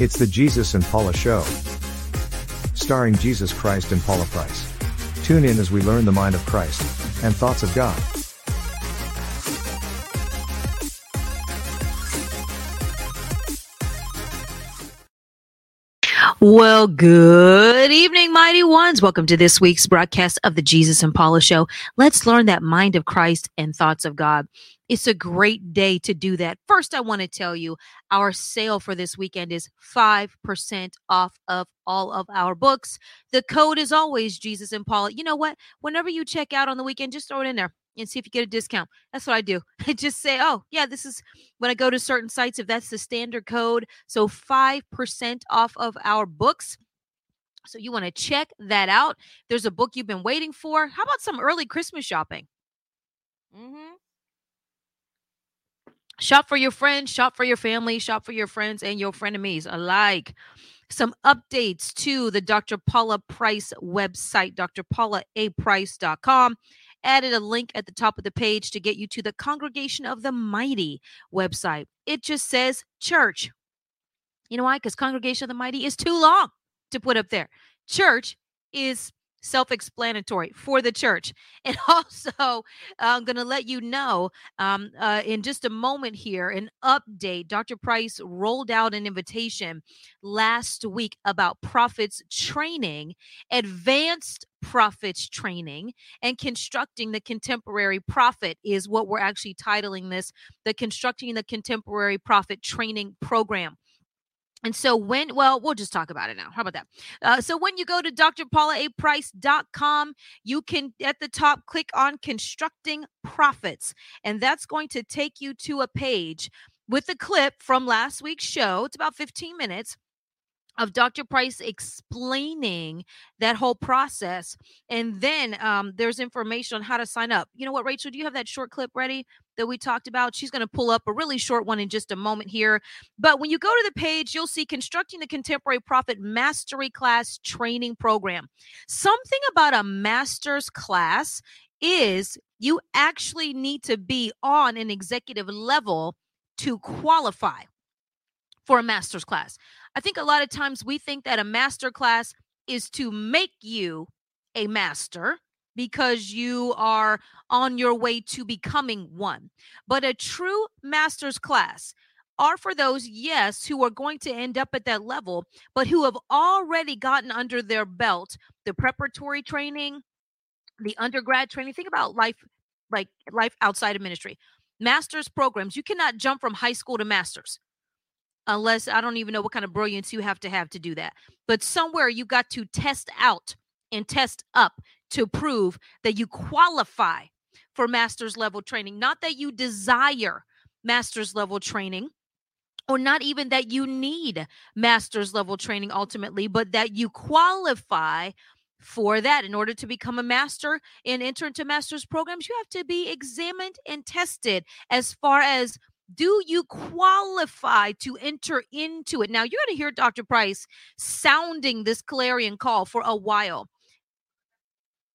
It's the Jesus and Paula Show. Starring Jesus Christ and Paula Price. Tune in as we learn the mind of Christ and thoughts of God. Well, good evening, mighty ones. Welcome to this week's broadcast of the Jesus and Paula Show. Let's learn that mind of Christ and thoughts of God. It's a great day to do that. First, I want to tell you our sale for this weekend is 5% off of all of our books. The code is always Jesus and Paula. You know what? Whenever you check out on the weekend, just throw it in there and see if you get a discount. That's what I do. I just say, oh, yeah, this is when I go to certain sites, if that's the standard code. So 5% off of our books. So you want to check that out. There's a book you've been waiting for. How about some early Christmas shopping? Mm-hmm. Shop for your friends, shop for your family, shop for your friends and your frenemies alike. Some updates to the Dr. Paula Price website, drpaulaaprice.com added a link at the top of the page to get you to the Congregation of the Mighty website. It just says church. You know why? Because Congregation of the Mighty is too long to put up there. Church is self explanatory for the church. And also, I'm going to let you know um, uh, in just a moment here an update. Dr. Price rolled out an invitation last week about prophets training, advanced prophets training, and constructing the contemporary prophet is what we're actually titling this the Constructing the Contemporary Prophet Training Program. And so when, well, we'll just talk about it now. How about that? Uh, so when you go to drpaulaaprice.com, you can at the top click on constructing prophets, and that's going to take you to a page with a clip from last week's show. It's about 15 minutes of Dr. Price explaining that whole process. And then um, there's information on how to sign up. You know what, Rachel? Do you have that short clip ready that we talked about? She's going to pull up a really short one in just a moment here. But when you go to the page, you'll see Constructing the Contemporary Prophet Mastery Class Training Program. Something about a master's class is you actually need to be on an executive level to qualify for a master's class. I think a lot of times we think that a master class is to make you a master because you are on your way to becoming one. But a true master's class are for those, yes, who are going to end up at that level, but who have already gotten under their belt the preparatory training, the undergrad training. Think about life like life outside of ministry. Master's programs, you cannot jump from high school to master's unless I don't even know what kind of brilliance you have to have to do that. But somewhere you got to test out and test up to prove that you qualify for master's level training, not that you desire master's level training or not even that you need master's level training ultimately, but that you qualify for that in order to become a master and enter into master's programs you have to be examined and tested as far as do you qualify to enter into it? Now, you're going to hear Dr. Price sounding this clarion call for a while.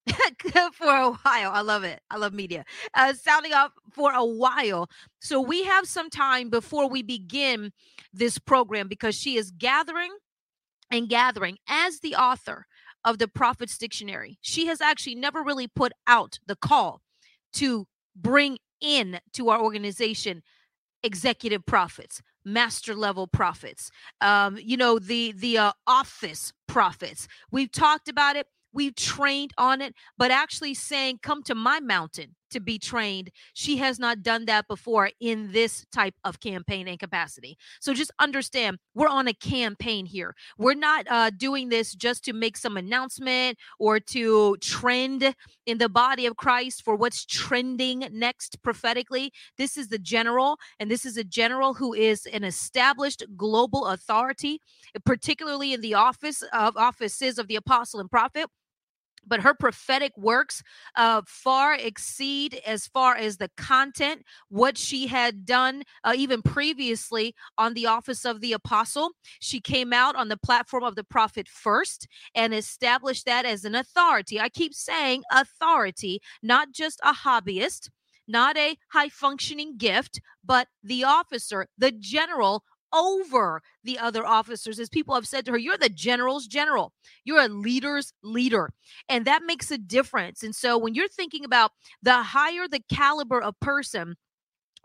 for a while. I love it. I love media. Uh, sounding off for a while. So we have some time before we begin this program because she is gathering and gathering as the author of the Prophet's Dictionary. She has actually never really put out the call to bring in to our organization executive prophets master level prophets um you know the the uh, office prophets we've talked about it we've trained on it but actually saying come to my mountain to be trained. She has not done that before in this type of campaign and capacity. So just understand we're on a campaign here. We're not uh, doing this just to make some announcement or to trend in the body of Christ for what's trending next prophetically. This is the general, and this is a general who is an established global authority, particularly in the office of offices of the apostle and prophet but her prophetic works uh, far exceed as far as the content what she had done uh, even previously on the office of the apostle. She came out on the platform of the prophet first and established that as an authority. I keep saying authority not just a hobbyist not a high functioning gift but the officer the general over the other officers. As people have said to her, you're the general's general, you're a leader's leader. And that makes a difference. And so when you're thinking about the higher the caliber of person,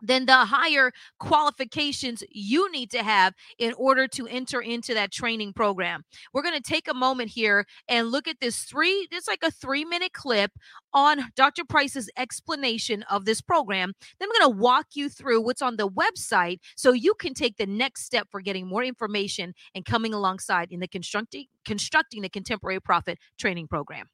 then the higher qualifications you need to have in order to enter into that training program. We're going to take a moment here and look at this three, it's like a three minute clip on Dr. Price's explanation of this program. Then I'm going to walk you through what's on the website so you can take the next step for getting more information and coming alongside in the constructing constructing the contemporary prophet training program.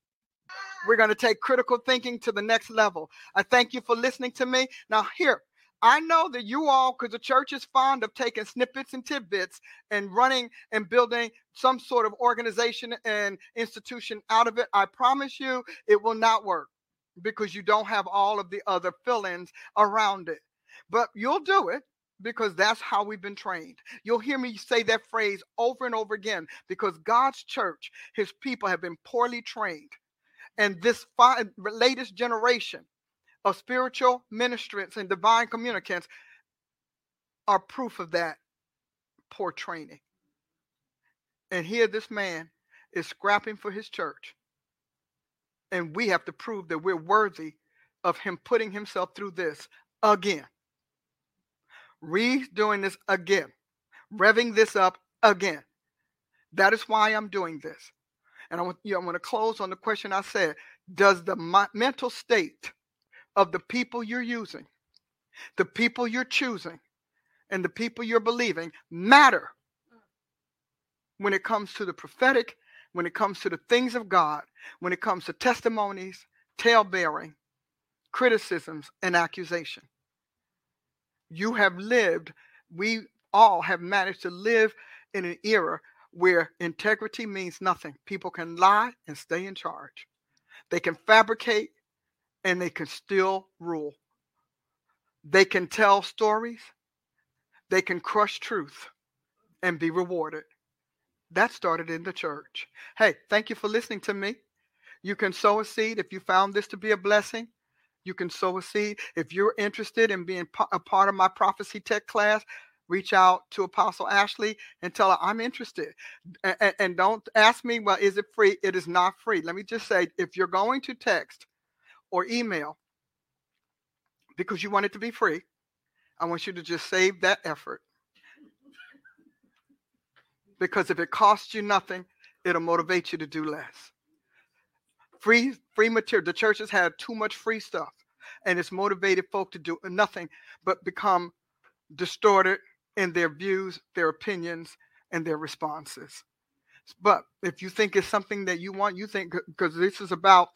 We're going to take critical thinking to the next level. I thank you for listening to me. Now, here, I know that you all, because the church is fond of taking snippets and tidbits and running and building some sort of organization and institution out of it. I promise you it will not work because you don't have all of the other fill ins around it. But you'll do it because that's how we've been trained. You'll hear me say that phrase over and over again because God's church, his people have been poorly trained. And this latest generation of spiritual ministrants and divine communicants are proof of that poor training. And here this man is scrapping for his church. And we have to prove that we're worthy of him putting himself through this again. Redoing this again, revving this up again. That is why I'm doing this. And I want, you know, I'm going to close on the question I said Does the mental state of the people you're using, the people you're choosing, and the people you're believing matter when it comes to the prophetic, when it comes to the things of God, when it comes to testimonies, tale bearing, criticisms, and accusation. You have lived, we all have managed to live in an era where integrity means nothing. People can lie and stay in charge. They can fabricate and they can still rule. They can tell stories, they can crush truth and be rewarded. That started in the church. Hey, thank you for listening to me. You can sow a seed if you found this to be a blessing. You can sow a seed. If you're interested in being a part of my prophecy tech class, reach out to Apostle Ashley and tell her I'm interested. And, don't ask me, well, is it free? It is not free. Let me just say if you're going to text or email because you want it to be free, I want you to just save that effort. Because if it costs you nothing, it'll motivate you to do less. Free free material. The church has had too much free stuff, and it's motivated folk to do nothing but become distorted in their views, their opinions, and their responses. But if you think it's something that you want, you think because this is about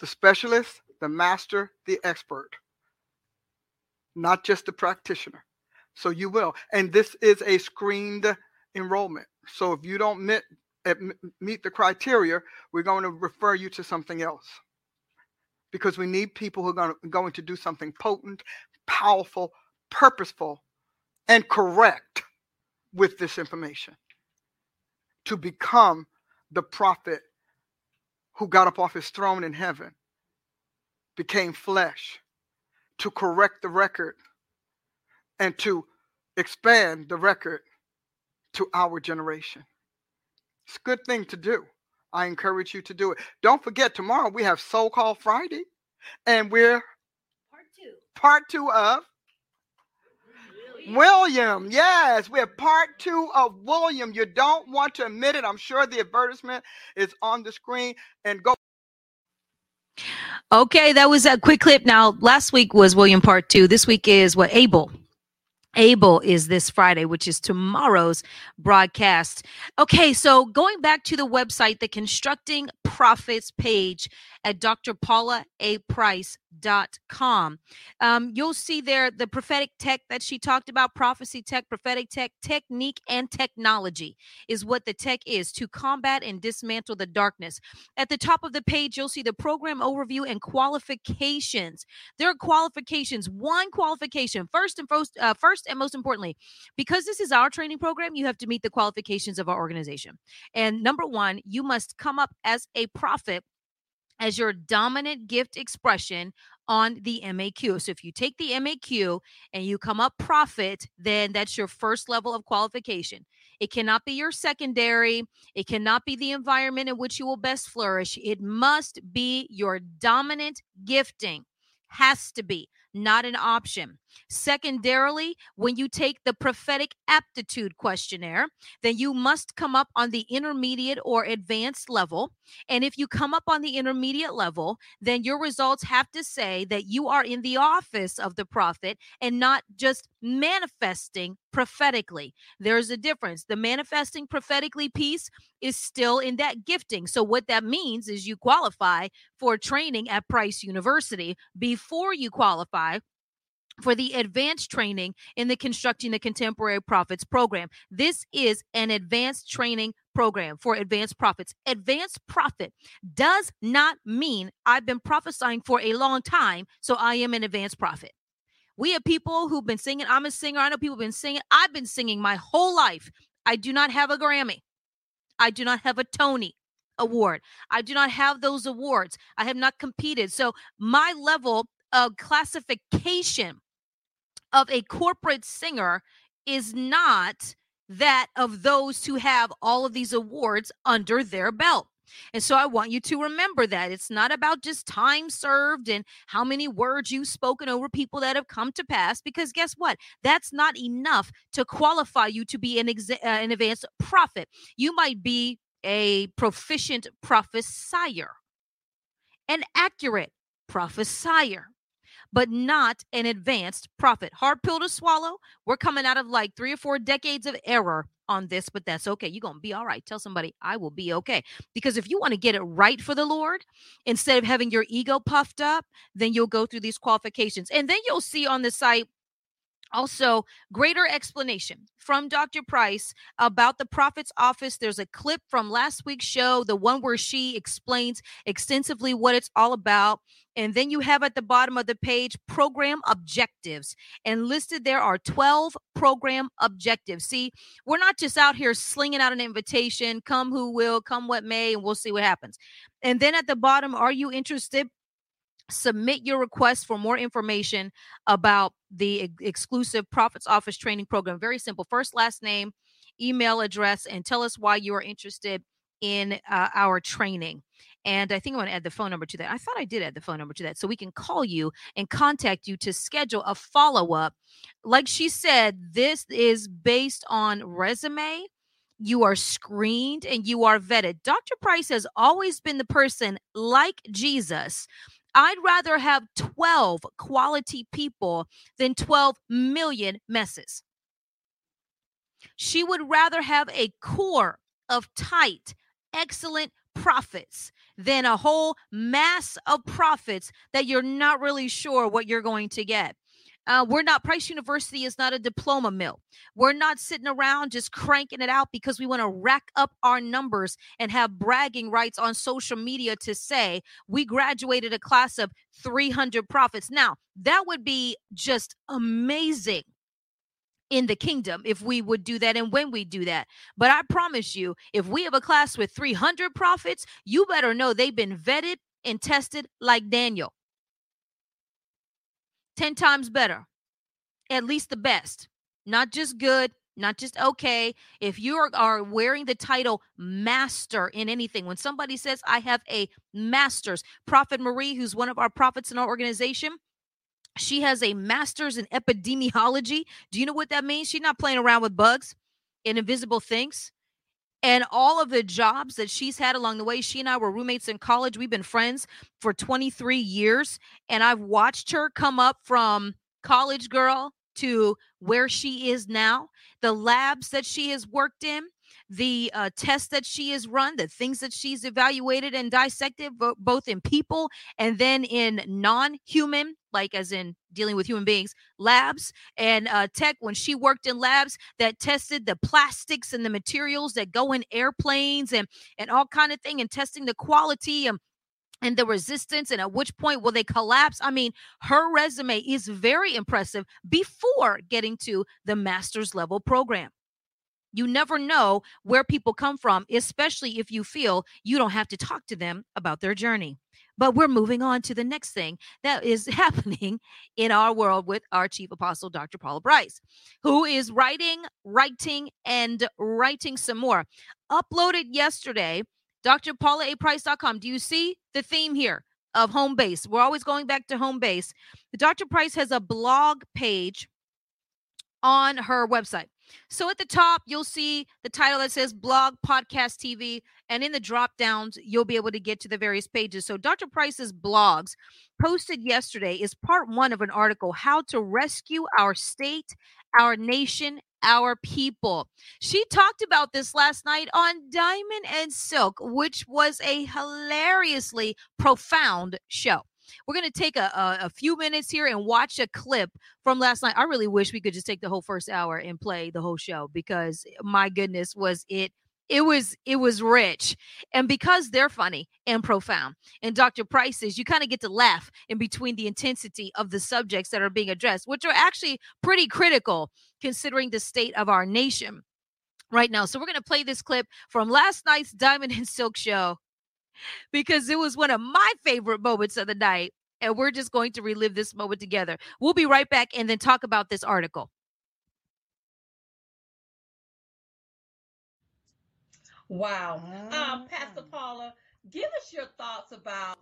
the specialist, the master, the expert, not just the practitioner. So you will. And this is a screened enrollment. So if you don't meet, meet the criteria, we're going to refer you to something else. Because we need people who are going to, going to do something potent, powerful, purposeful, and correct with this information to become the prophet who got up off his throne in heaven, became flesh to correct the record and to expand the record to our generation. It's a good thing to do. I encourage you to do it. Don't forget, tomorrow we have So Called Friday, and we're part two. Part two of William, yes, we have part two of William. You don't want to admit it. I'm sure the advertisement is on the screen. And go. Okay, that was a quick clip. Now, last week was William part two. This week is what Abel. Abel is this Friday, which is tomorrow's broadcast. Okay, so going back to the website, the Constructing Prophets page at drpaulaaprice.com. Um, you'll see there the prophetic tech that she talked about, prophecy tech, prophetic tech, technique, and technology is what the tech is to combat and dismantle the darkness. At the top of the page, you'll see the program overview and qualifications. There are qualifications. One qualification, first and first, uh, first and most importantly, because this is our training program, you have to meet the qualifications of our organization. And number one, you must come up as a prophet as your dominant gift expression on the MAQ. So if you take the MAQ and you come up prophet, then that's your first level of qualification. It cannot be your secondary. It cannot be the environment in which you will best flourish. It must be your dominant gifting. Has to be not an option. Secondarily, when you take the prophetic aptitude questionnaire, then you must come up on the intermediate or advanced level. And if you come up on the intermediate level, then your results have to say that you are in the office of the prophet and not just manifesting prophetically. There's a difference. The manifesting prophetically piece is still in that gifting. So, what that means is you qualify for training at Price University before you qualify for the advanced training in the Constructing the Contemporary Prophets program. This is an advanced training program for advanced prophets. Advanced prophet does not mean I've been prophesying for a long time, so I am an advanced prophet. We have people who've been singing. I'm a singer. I know people have been singing. I've been singing my whole life. I do not have a Grammy. I do not have a Tony award. I do not have those awards. I have not competed. So my level of classification of a corporate singer is not that of those who have all of these awards under their belt. And so I want you to remember that it's not about just time served and how many words you've spoken over people that have come to pass, because guess what? That's not enough to qualify you to be an, exa- uh, an advanced prophet. You might be a proficient prophesier, an accurate prophesier but not an advanced prophet. Hard pill to swallow. We're coming out of like three or four decades of error on this, but that's okay. You're going to be all right. Tell somebody, I will be okay. Because if you want to get it right for the Lord, instead of having your ego puffed up, then you'll go through these qualifications. And then you'll see on the site also, greater explanation from Dr. Price about the prophet's office. There's a clip from last week's show, the one where she explains extensively what it's all about. And then you have at the bottom of the page program objectives. And listed there are 12 program objectives. See, we're not just out here slinging out an invitation come who will, come what may, and we'll see what happens. And then at the bottom, are you interested? Submit your request for more information about the exclusive prophets Office training program. Very simple. First, last name, email address, and tell us why you are interested in uh, our training. And I think I'm going to add the phone number to that. I thought I did add the phone number to that. So we can call you and contact you to schedule a follow up. Like she said, this is based on resume. You are screened and you are vetted. Dr. Price has always been the person like Jesus I'd rather have 12 quality people than 12 million messes. She would rather have a core of tight, excellent prophets than a whole mass of prophets that you're not really sure what you're going to get. Uh, we're not, Price University is not a diploma mill. We're not sitting around just cranking it out because we want to rack up our numbers and have bragging rights on social media to say we graduated a class of 300 prophets. Now, that would be just amazing in the kingdom if we would do that and when we do that. But I promise you, if we have a class with 300 prophets, you better know they've been vetted and tested like Daniel. 10 times better, at least the best, not just good, not just okay. If you are, are, wearing the title master in anything, when somebody says, I have a master's, Prophet Marie, who's one of our prophets in our organization, she has a master's in epidemiology. Do you know what that means? She's not playing around with bugs and invisible things and all of the jobs that she's had along the way. She and I were roommates in college. We've been friends for 23 years, and I've watched her come up from college girl to where she is now, the labs that she has worked in, the uh, tests that she has run, the things that she's evaluated and dissected, both in people and then in non human, like as in dealing with human beings, labs and uh, tech. When she worked in labs that tested the plastics and the materials that go in airplanes and, and all kind of thing and testing the quality and and the resistance and at which point will they collapse i mean her resume is very impressive before getting to the master's level program you never know where people come from, especially if you feel you don't have to talk to them about their journey. But we're moving on to the next thing that is happening in our world with our chief apostle, Dr. Paula Price, who is writing, writing, and writing some more. Uploaded yesterday, drpaulaaprice.com. Do you see the theme here of home base? We're always going back to home base. Dr. Price has a blog page on her website. So at the top, you'll see the title that says blog, podcast, TV, and in the drop downs, you'll be able to get to the various pages. So Dr. Price's blogs posted yesterday is part one of an article, How to Rescue Our State, Our Nation, Our People. She talked about this last night on Diamond and Silk, which was a hilariously profound show. We're going to take a, a, a, few minutes here and watch a clip from last night. I really wish we could just take the whole first hour and play the whole show because eh, my goodness, was it it was it was rich. And because they're funny and profound and dr price is you kind of get to laugh in between the intensity of the subjects that are being addressed which are actually pretty critical considering the state of our nation right now. So we're going to play this clip from last night's diamond and silk show because it was one of my favorite moments of the night. And we're just going to relive this moment together. We'll be right back and then talk about this article. Wow. Um, Pastor mm. Paula, give us your thoughts about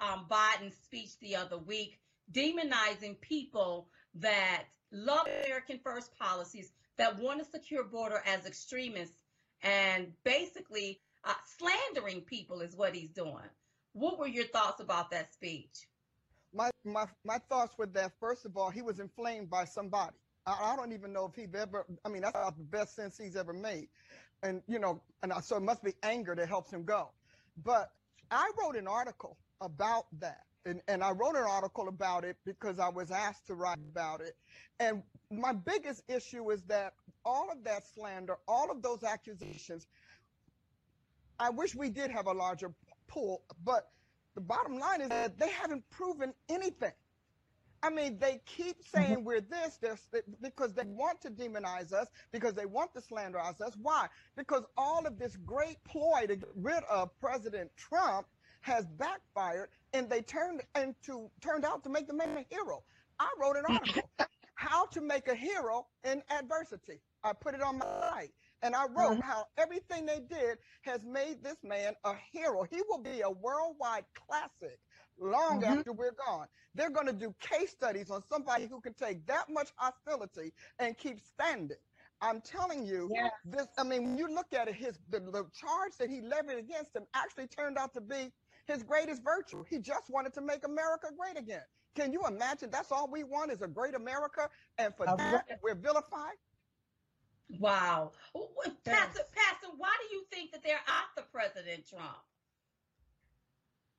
um, Biden's speech the other week, demonizing people that love American first policies, that want to secure border as extremists, and basically uh, slandering people is what he's doing. What were your thoughts about that speech? My, my, my thoughts were that, first of all, he was inflamed by somebody. I, I don't even know if he's ever, I mean, that's the best sense he's ever made. And, you know, and I, so it must be anger that helps him go. But I wrote an article about that. And, and I wrote an article about it because I was asked to write about it. And my biggest issue is that all of that slander, all of those accusations I wish we did have a larger pool, but the bottom line is that they haven't proven anything. I mean, they keep mm-hmm. saying we're this, this, because they want to demonize us, because they want to slanderize us. Why? Because all of this great ploy to get rid of President Trump has backfired, and they turned into turned out to make the man a hero. I wrote an article, "How to Make a Hero in Adversity." I put it on my site. And I wrote mm-hmm. how everything they did has made this man a hero. He will be a worldwide classic long mm-hmm. after we're gone. They're going to do case studies on somebody who can take that much hostility and keep standing. I'm telling you, yeah. this. I mean, when you look at it, his the, the charge that he levied against him actually turned out to be his greatest virtue. He just wanted to make America great again. Can you imagine? That's all we want is a great America, and for that we're vilified. Wow. Pastor, Pastor, why do you think that they're after President Trump?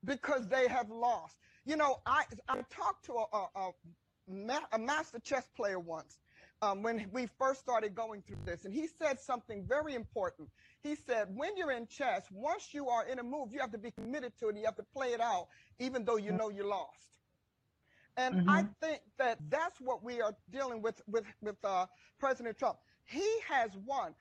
Because they have lost. You know, I I talked to a, a, a master chess player once um, when we first started going through this, and he said something very important. He said, when you're in chess, once you are in a move, you have to be committed to it. You have to play it out, even though you know you lost. And mm-hmm. I think that that's what we are dealing with with with uh, President Trump. He has won.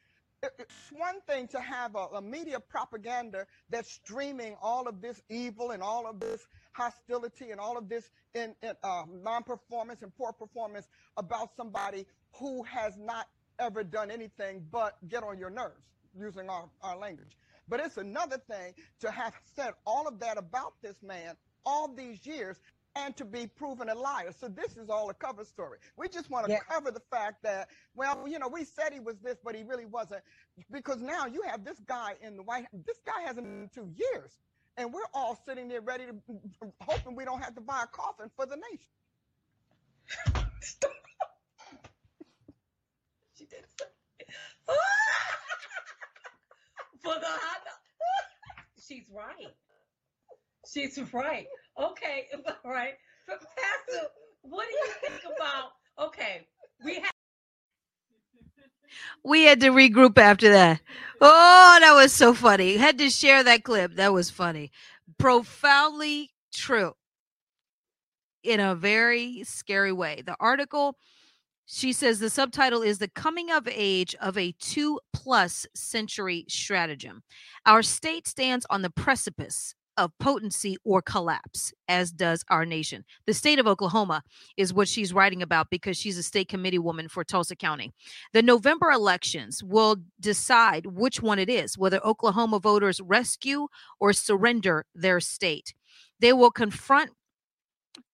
It's one thing to have a, a, media propaganda that's streaming all of this evil and all of this hostility and all of this in, in uh, non-performance and poor performance about somebody who has not ever done anything but get on your nerves using our, our language. But it's another thing to have said all of that about this man all these years and to be proven a liar. So this is all a cover story. We just want to yeah. cover the fact that, well, you know, we said he was this, but he really wasn't. Because now you have this guy in the White House. This guy hasn't been two years. And we're all sitting there ready to, hoping we don't have to buy a coffin for the nation. she did for the hot She's right. She's right. Okay, right. Pastor, what do you think about? Okay, we have. We had to regroup after that. Oh, that was so funny. Had to share that clip. That was funny. Profoundly true in a very scary way. The article, she says the subtitle is The Coming of Age of a Two Plus Century Stratagem. Our state stands on the precipice of potency or collapse, as does our nation. The state of Oklahoma is what she's writing about because she's a state committee woman for Tulsa County. The November elections will decide which one it is, whether Oklahoma voters rescue or surrender their state. They will confront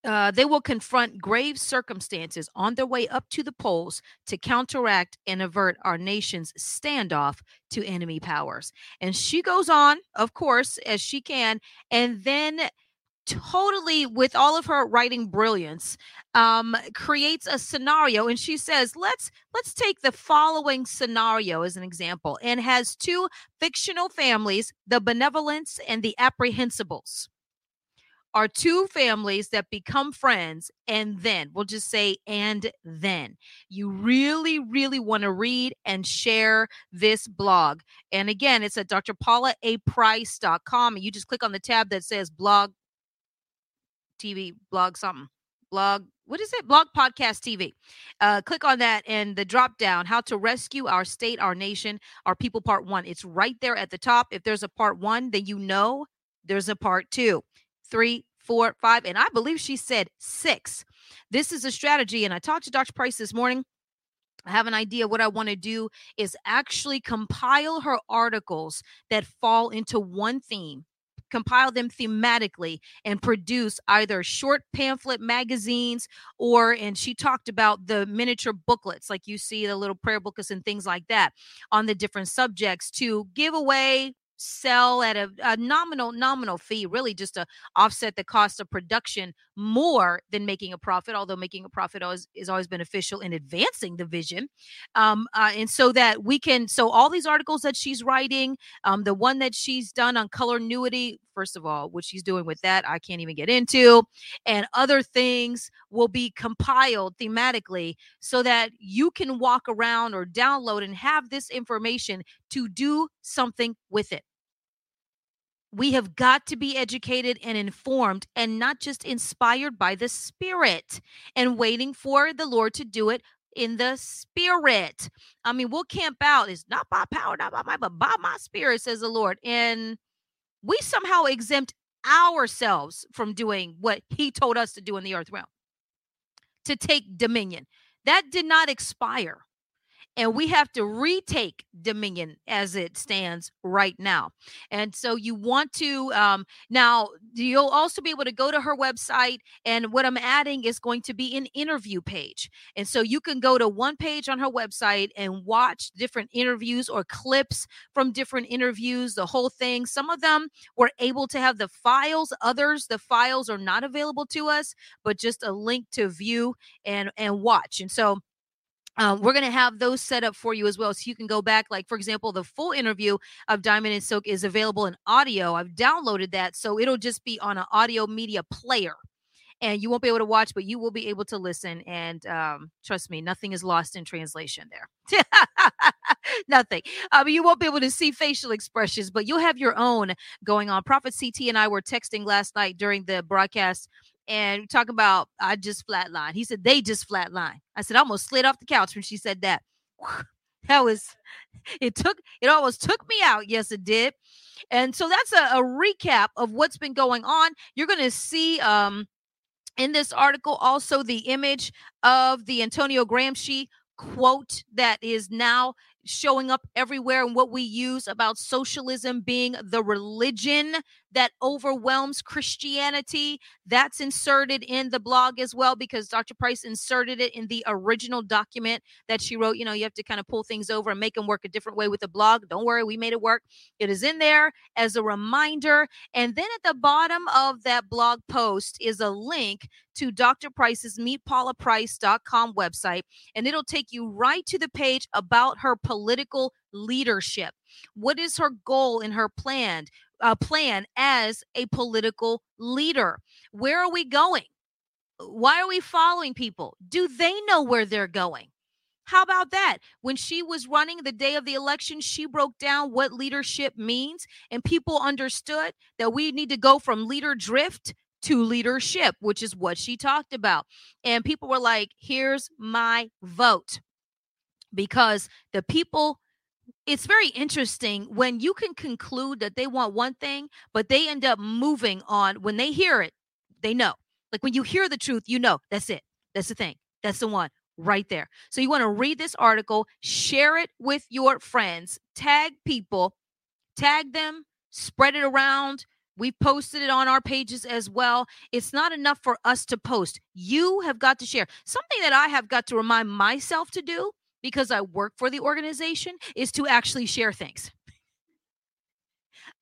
uh, they will confront grave circumstances on their way up to the polls to counteract and avert our nation's standoff to enemy powers. And she goes on, of course, as she can, and then totally with all of her writing brilliance um creates a scenario and she says let's let's take the following scenario as an example and has two fictional families the benevolence and the apprehensibles are two families that become friends and then we'll just say and then. You really really want to read and share this blog and again it's at drpaulaaprice.com and you just click on the tab that says blog tv blog something blog what is it? Blog podcast tv uh, click on that and the drop down how to rescue our state our nation our people part one. It's right there at the top. If there's a part one then you know there's a part two three, four, five, and I believe she said six. This is a strategy. And I talked to Dr. Price this morning. I have an idea. What I want to do is actually compile her articles that fall into one theme compile them thematically and produce either short pamphlet magazines or and she talked about the miniature booklets like you see the little prayer booklets and things like that on the different subjects to give away sell at a, a, nominal nominal fee really just to offset the cost of production more than making a profit although making a profit always, is always beneficial in advancing the vision. Um, uh, and so that we can so all these articles that she's writing um, the one that she's done on colornuity first of all what she's doing with that i can't even get into and other things will be compiled thematically so that you can walk around or download and have this information to do something with it we have got to be educated and informed and not just inspired by the Spirit and waiting for the Lord to do it in the Spirit. I mean, we'll camp out. It's not by power, not by my, but by my Spirit, says the Lord. And we somehow exempt ourselves from doing what He told us to do in the earth realm to take dominion. That did not expire and we have to retake dominion as it stands right now. And so you want to um, now you'll also be able to go to her website, and what I'm adding is going to be an interview page, and so you can go to one page on her website and watch different interviews or clips from different interviews, the whole thing. Some of them were able to have the files, others the files are not available to us, but just a link to view and and watch. And so um, we're going to have those set up for you as well. So you can go back, like, for example, the full interview of Diamond and Silk is available in audio. I've downloaded that. So it'll just be on an audio media player. And you won't be able to watch, but you will be able to listen. And um, trust me, nothing is lost in translation there. nothing. Um, you won't be able to see facial expressions, but you'll have your own going on. Prophet CT and I were texting last night during the broadcast and talk about I just flatline. He said they just flatline. I said I almost slid off the couch when she said that. That was it took it almost took me out. Yes, it did. And so that's a, a recap of what's been going on. You're gonna see um in this article also the image of the Antonio Gramsci quote that is now showing up everywhere and what we use about socialism being the religion that overwhelms Christianity. That's inserted in the blog as well because Dr. Price inserted it in the original document that she wrote. You know, you have to kind of pull things over and make them work a different way with the blog. Don't worry, we made it work. It is in there as a reminder. And then at the bottom of that blog post is a link to Dr. Price's meetpaulaprice.com website, and it'll take you right to the page about her political leadership. What is her goal in her plan? Uh, plan as a political leader. Where are we going? Why are we following people? Do they know where they're going? How about that? When she was running the day of the election, she broke down what leadership means, and people understood that we need to go from leader drift to leadership, which is what she talked about. And people were like, here's my vote. Because the people it's very interesting when you can conclude that they want one thing, but they end up moving on. When they hear it, they know. Like when you hear the truth, you know that's it. That's the thing. That's the one right there. So you want to read this article, share it with your friends, tag people, tag them, spread it around. We've posted it on our pages as well. It's not enough for us to post. You have got to share. Something that I have got to remind myself to do because I work for the organization is to actually share things.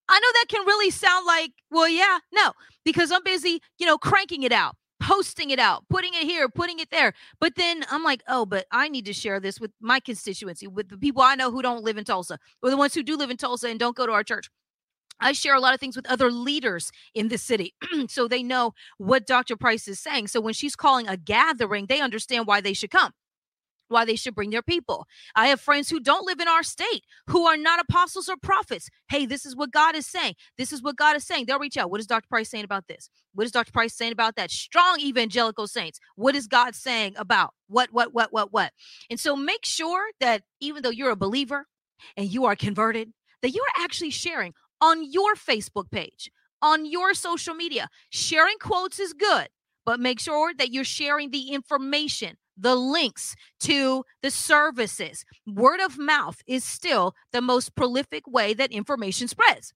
I know that can really sound like, well, yeah, no, because I'm busy, you know, cranking it out, posting it out, putting it here, putting it there. But then I'm like, oh, but I need to share this with my constituency, with the people I know who don't live in Tulsa, or the ones who do live in Tulsa and don't go to our church. I share a lot of things with other leaders in the city so they know what Dr. Price is saying. So when she's calling a gathering, they understand why they should come why they should bring their people. I have friends who don't live in our state who are not apostles or prophets. Hey, this is what God is saying. This is what God is saying. They'll reach out. What is Dr. Price saying about this? What is Dr. Price saying about that? Strong evangelical saints. What is God saying about what, what, what, what, what? And so make sure that even though you're a believer and you are converted, that you are actually sharing on your Facebook page, on your social media. Sharing quotes is good, but make sure that you're sharing the information the links to the services. Word of mouth is still the most prolific way that information spreads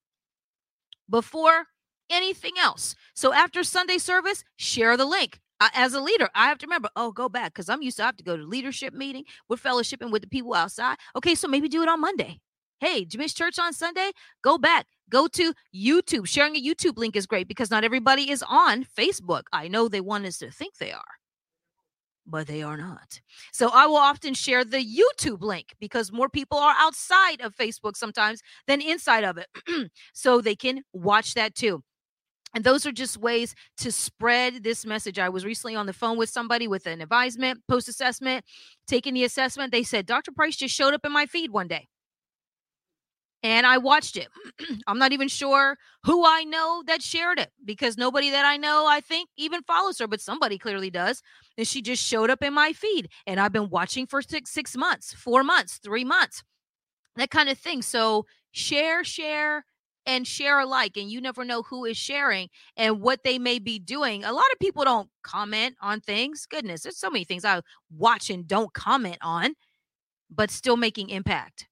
before anything else. So after Sunday service, share the link. As a leader, I have to remember, oh, go back because I'm used to have to go to leadership meeting. We're fellowshipping with the people outside. Okay, so maybe do it on Monday. Hey, did you miss church on Sunday? Go back. Go to YouTube. Sharing a YouTube link is great because not everybody is on Facebook. I know they want us to think they are but they are not. So I will often share the YouTube link because more people are outside of Facebook sometimes than inside of it. so they can watch that too. And those are just ways to spread this message. I was recently on the phone with somebody with an advisement, post assessment, taking the assessment. They said, Dr. Price just showed up in my feed one day and I watched it. I'm not even sure who I know that shared it because nobody that I know, I think, even follows her, but somebody clearly does. And she just showed up in my feed, and I've been watching for six, six months, four months, three months, that kind of thing. So share, share, and share alike. And you never know who is sharing and what they may be doing. A lot of people don't comment on things. Goodness, there's so many things I watch and don't comment on, but still making impact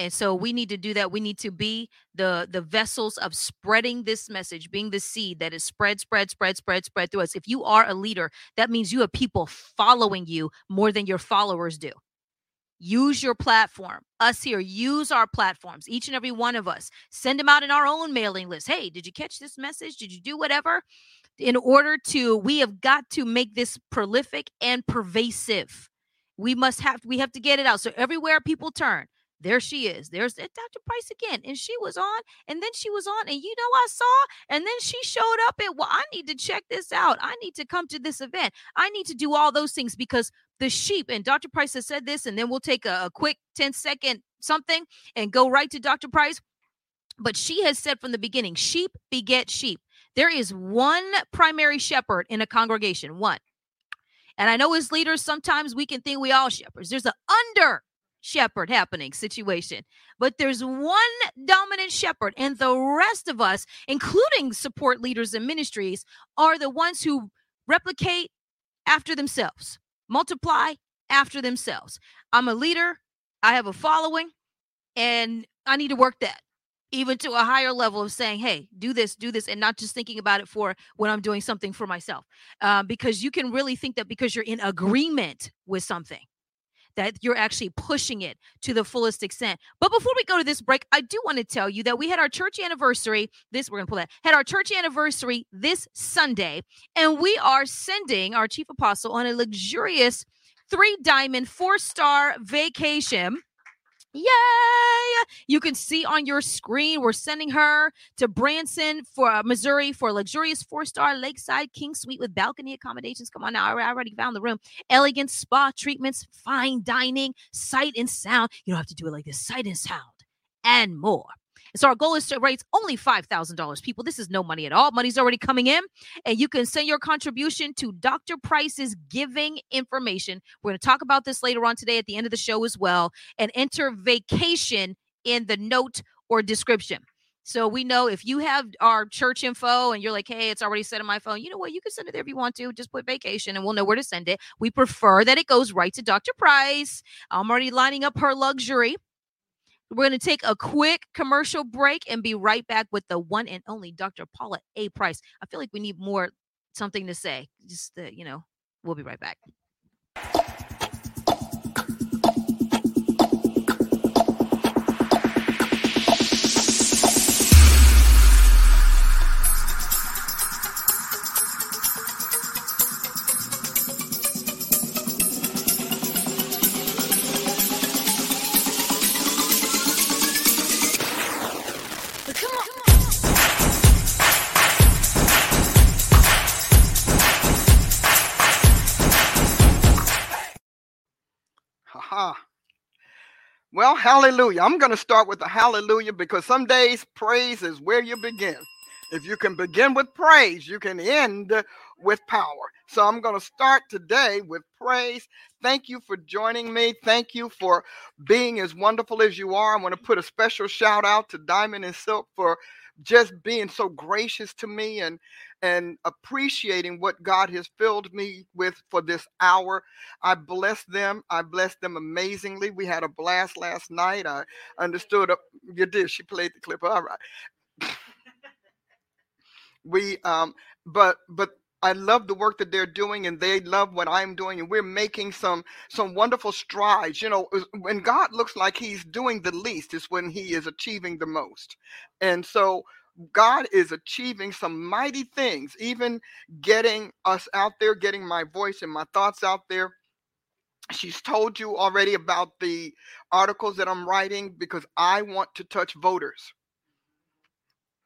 and so we need to do that. We need to be the the vessels of spreading this message being the seed that is spread spread spread spread spread through us. If you are a leader that means you have people following you more than your followers do. Use your platform. Us here use our platforms each and every one of us. Send them out in our own mailing list. Hey did you catch this message? Did you do whatever? In order to we have got to make this prolific and pervasive. We must have we have to get it out. So everywhere people turn there she is. There's eh, Dr. Price again. And she was on, and then she was on, and you know, I saw, and then she showed up and well, I need to check this out. I need to come to this event. I need to do all those things because the sheep, and Dr. Price has said this, and then we'll take a, a quick 10 second something and go right to Dr. Price. But she has said from the beginning, sheep beget sheep. There is one primary shepherd in a congregation, one. And I know as leaders, sometimes we can think we all shepherds. There's an under shepherd happening situation. But there's one dominant shepherd, and the rest of us, including support leaders and ministries, are the ones who replicate after themselves, multiply after themselves. I'm a leader, I have a following, and I need to work that even to a higher level of saying, hey, do this, do this, and not just thinking about it for when I'm doing something for myself. Uh, because you can really think that because you're in agreement with something that you're actually pushing it to the fullest extent. But before we go to this break, I do want to tell you that we had our church anniversary. This we're gonna pull that had our church anniversary this Sunday, and we are sending our chief apostle on a luxurious three diamond four star vacation Yay! You can see on your screen, we're sending her to Branson for uh, Missouri for a luxurious four star lakeside king suite with balcony accommodations. Come on now, I already found the room. Elegant spa treatments, fine dining, sight and sound. You don't have to do it like this sight and sound, and more. So our goal is to raise only $5,000. People, this is no money at all. Money's already coming in, and you can send your contribution to Dr. Price's giving information. We're going to talk about this later on today at the end of the show as well, and enter vacation in the note or description. So we know if you have our church info and you're like, hey, it's already set on my phone, you know what? You can send it there if you want to. Just put vacation and we'll know where to send it. We prefer that it goes right to Dr. Price. I'm already lining up her luxury. We're going to take a quick commercial break and be right back with the one and only Dr. Paula A. Price. I feel like we need more something to say. Just, uh, you know, we'll be right back. Well, hallelujah. I'm going to start with the hallelujah because some days praise is where you begin. If you can begin with praise, you can end with power. So I'm going to start today with praise. Thank you for joining me. Thank you for being as wonderful as you are. I want to put a special shout out to Diamond and Silk for just being so gracious to me and and appreciating what God has filled me with for this hour. I bless them. I bless them amazingly. We had a blast last night. I understood. You did. She played the clip. All right. we um but but I love the work that they're doing and they love what I'm doing and we're making some some wonderful strides. You know, when God looks like he's doing the least is when he is achieving the most. And so God is achieving some mighty things, even getting us out there, getting my voice and my thoughts out there. She's told you already about the articles that I'm writing because I want to touch voters.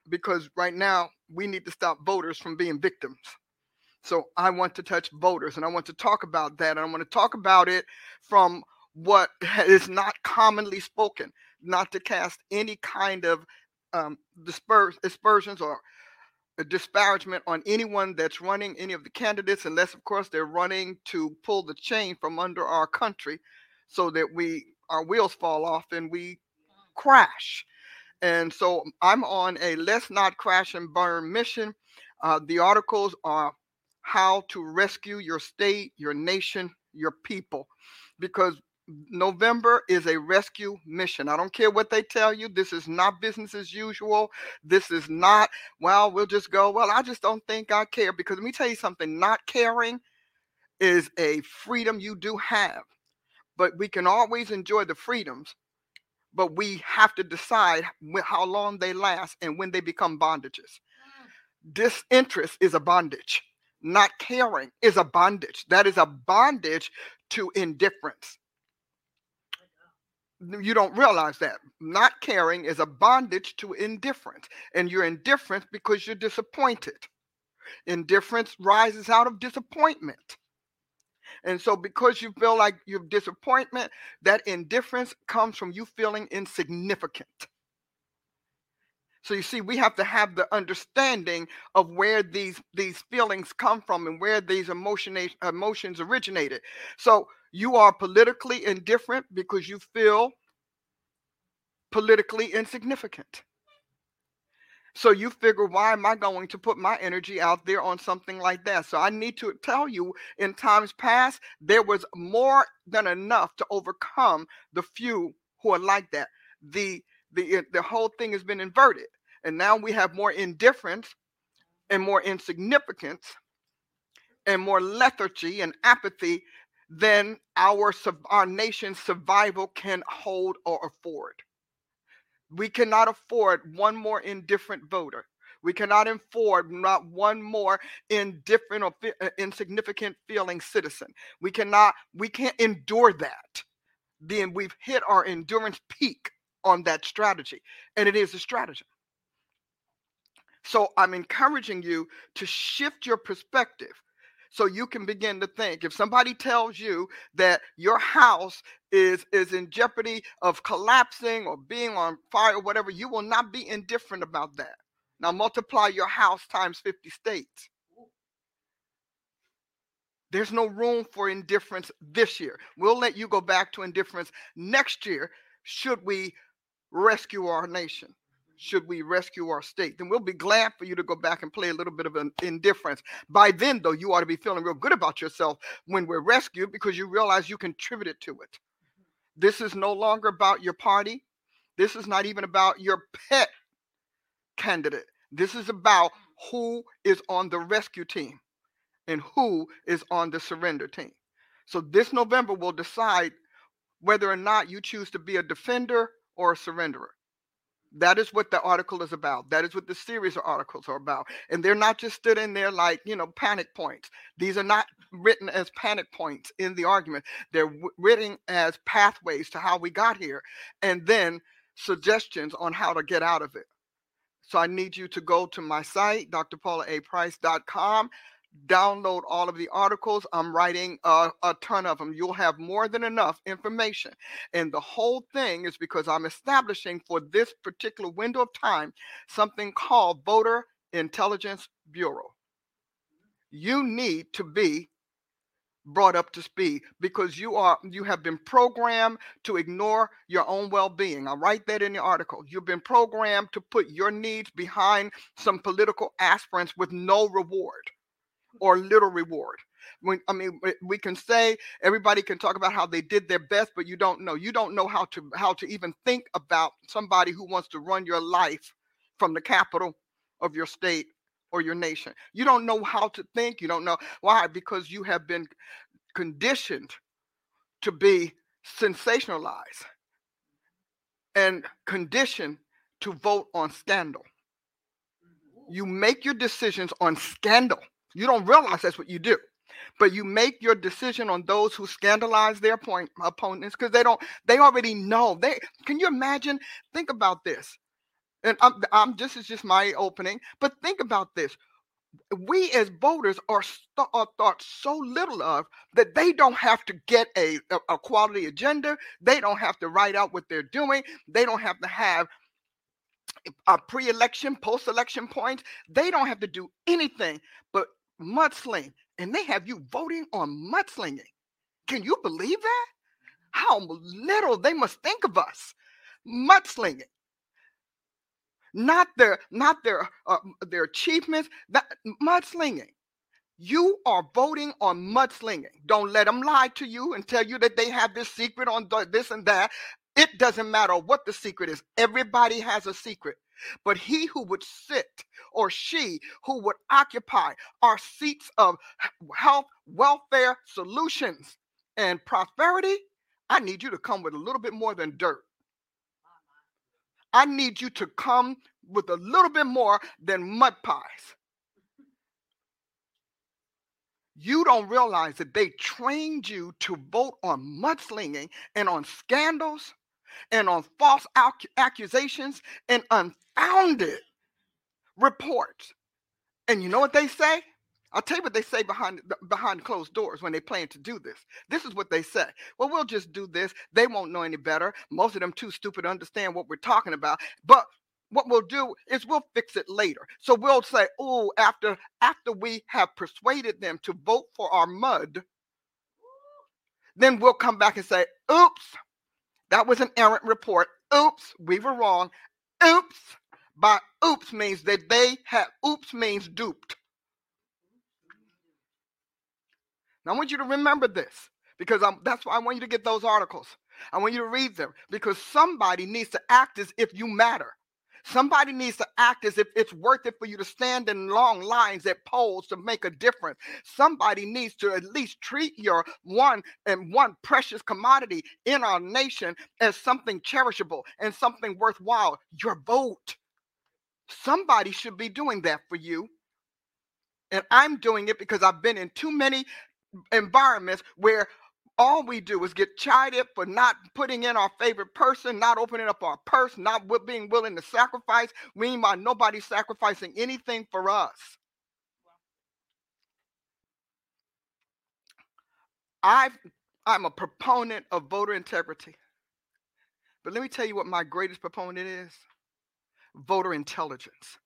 Because right now, we need to stop voters from being victims. So I want to touch voters and I want to talk about that. And I want to talk about it from what is not commonly spoken, not to cast any kind of um, dispers- dispersions or disparagement on anyone that's running any of the candidates, unless, of course, they're running to pull the chain from under our country so that we our wheels fall off and we crash. And so I'm on a let's not crash and burn mission. Uh, the articles are how to rescue your state, your nation, your people, because November is a rescue mission. I don't care what they tell you. This is not business as usual. This is not, well, we'll just go, well, I just don't think I care. Because let me tell you something not caring is a freedom you do have. But we can always enjoy the freedoms, but we have to decide how long they last and when they become bondages. Disinterest is a bondage. Not caring is a bondage. That is a bondage to indifference you don't realize that. Not caring is a bondage to indifference and you're indifferent because you're disappointed. Indifference rises out of disappointment. And so because you feel like you have disappointment that indifference comes from you feeling insignificant. So you see we have to have the understanding of where these these feelings come from and where these emotion, emotions originated. So you are politically indifferent because you feel politically insignificant. So you figure, why am I going to put my energy out there on something like that? So I need to tell you, in times past, there was more than enough to overcome the few who are like that. The the the whole thing has been inverted, and now we have more indifference and more insignificance and more lethargy and apathy than our our nation's survival can hold or afford. We cannot afford one more indifferent voter. We cannot afford not one more indifferent or fi- uh, insignificant feeling citizen. We cannot, we can't endure that. Then we've hit our endurance peak on that strategy. And it is a strategy. So I'm encouraging you to shift your perspective so you can begin to think. If somebody tells you that your house is is in jeopardy of collapsing or being on fire or whatever, you will not be indifferent about that. Now multiply your house times 50 states. There's no room for indifference this year. We'll let you go back to indifference next year should we rescue our nation should we rescue our state then we'll be glad for you to go back and play a little bit of an indifference. By then though you ought to be feeling real good about yourself when we're rescued because you realize you contributed to it. This is no longer about your party. This is not even about your pet candidate. This is about who is on the rescue team and who is on the surrender team. So this november will decide whether or not you choose to be a defender or a surrenderer. That is what the article is about. That is what the series of articles are about. And they're not just stood in there like, you know, panic points. These are not written as panic points in the argument. They're w- written as pathways to how we got here and then suggestions on how to get out of it. So I need you to go to my site, drpaulaaprice.com download all of the articles. I'm writing a, a, ton of them. You'll have more than enough information. And the whole thing is because I'm establishing for this particular window of time something called Voter Intelligence Bureau. You need to be brought up to speed because you are you have been programmed to ignore your own well-being i write that in the article you've been programmed to put your needs behind some political aspirants with no reward or little reward. When, I mean, we can say everybody can talk about how they did their best, but you don't know. You don't know how to how to even think about somebody who wants to run your life from the capital of your state or your nation. You don't know how to think. You don't know why because you have been conditioned to be sensationalized and conditioned to vote on scandal. You make your decisions on scandal you don't realize that's what you do. But you make your decision on those who scandalize their point, opponents because they don't, they already know. They can you imagine? Think about this. And I'm, I'm this is just my opening, but think about this. We as voters are, st- are thought so little of that they don't have to get a, a, quality agenda. They don't have to write out what they're doing. They don't have to have a pre-election, post-election points. They don't have to do anything but mudsling, and they have you voting on mudslinging. Can you believe that? How little they must think of us. Mudslinging. Not their, not their, uh, their achievements. That mudslinging. You are voting on mudslinging. Don't let them lie to you and tell you that they have this secret on this and that. It doesn't matter what the secret is. Everybody has a secret. But he who would sit or she who would occupy our seats of health, welfare, solutions, and prosperity, I need you to come with a little bit more than dirt. I need you to come with a little bit more than mud pies. You don't realize that they trained you to vote on mudslinging and on scandals and on false accusations and unfounded reports. And you know what they say? I'll tell you what they say behind behind closed doors when they plan to do this. This is what they say. Well, we'll just do this. They won't know any better. Most of them too stupid to understand what we're talking about. But what we'll do is we'll fix it later. So we'll say, oh, after after we have persuaded them to vote for our mud, then we'll come back and say, oops, that was an errant report. Oops, we were wrong. Oops. By oops means that they have, oops means duped. Now I want you to remember this because I'm, that's why I want you to get those articles. I want you to read them because somebody needs to act as if you matter. Somebody needs to act as if it's worth it for you to stand in long lines at polls to make a difference. Somebody needs to at least treat your one and one precious commodity in our nation as something cherishable and something worthwhile your vote. Somebody should be doing that for you. And I'm doing it because I've been in too many environments where all we do is get chided for not putting in our favorite person, not opening up our purse, not being willing to sacrifice. Meanwhile, nobody sacrificing anything for us. I I'm a proponent of voter integrity. But let me tell you what my greatest proponent is voter intelligence.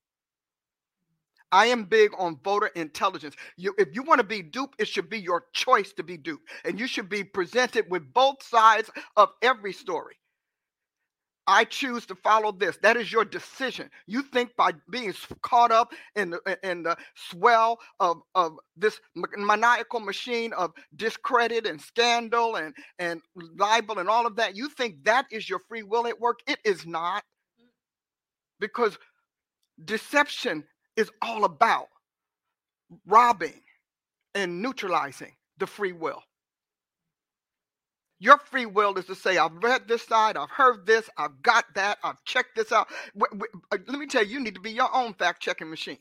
I am big on voter intelligence. You, if you want to be duped, it should be your choice to be duped. And you should be presented with both sides of every story. I choose to follow this. That is your decision. You think by being caught up in the, in the swell of, of this maniacal machine of discredit and scandal and, and libel and all of that, you think that is your free will at work. It is not. Mm. Because deception is all about robbing and neutralizing the free will. Your free will is to say, I've read this side, I've heard this, I've got that, I've checked this out. Uh, let me tell you, you need to be your own fact checking machine.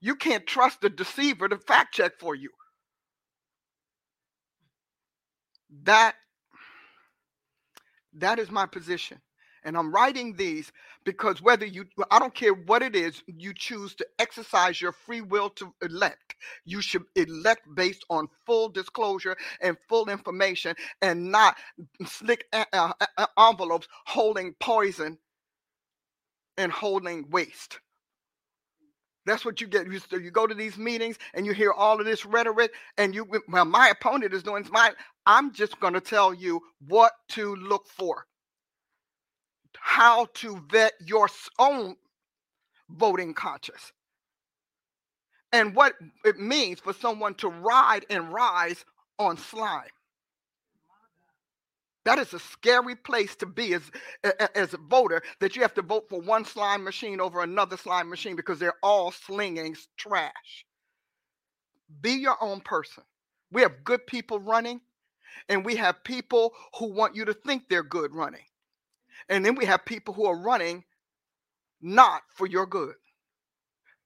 You can't trust the deceiver to fact check for you. That that is my position. And I'm writing these because whether you, I don't care what it is, you choose to exercise your free will to elect. You should elect based on full disclosure and full information and not slick uh, uh, uh, uh envelopes holding poison and holding waste. That's what you get. You, you go to these meetings and you hear all of this rhetoric, and you, well, my opponent is doing my. I'm just going to tell you what to look for how to vet your own voting conscience and what it means for someone to ride and rise on slime. That is a scary place to be as, as a voter that you have to vote for one slime machine over another slime machine because they're all slinging trash. Be your own person. We have good people running, and we have people who want you to think they're good running. And then we have people who are running not for your good.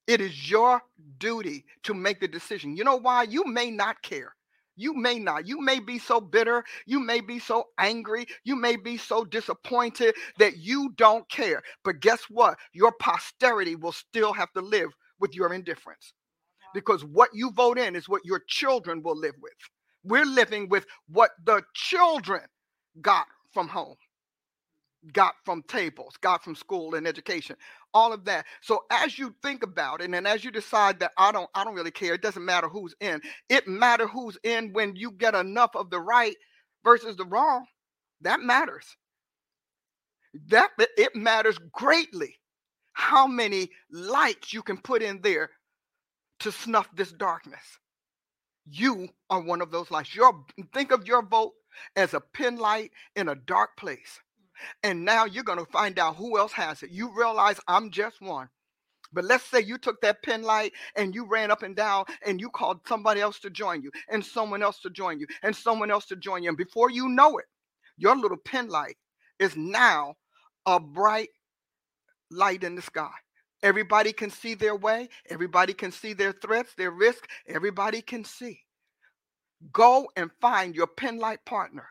It is your duty to make the decision. You know why? You may not care. You may not. You may be so bitter. You may be so angry. You may be so disappointed that you don't care. But guess what? Your posterity will still have to live with your indifference because what you vote in is what your children will live with. We're living with what the children got from home got from tables, got from school and education, all of that. So as you think about it, and as you decide that I don't, I don't really care, it doesn't matter who's in. It matter who's in when you get enough of the right versus the wrong. That matters. That it matters greatly how many lights you can put in there to snuff this darkness. You are one of those lights. Your think of your vote as a pin light in a dark place and now you're going to find out who else has it. You realize I'm just one. But let's say you took that pen light and you ran up and down and you called somebody else to join you and someone else to join you and someone else to join you. And before you know it, your little pen light is now a bright light in the sky. Everybody can see their way. Everybody can see their threats, their risk. Everybody can see. Go and find your pen light partner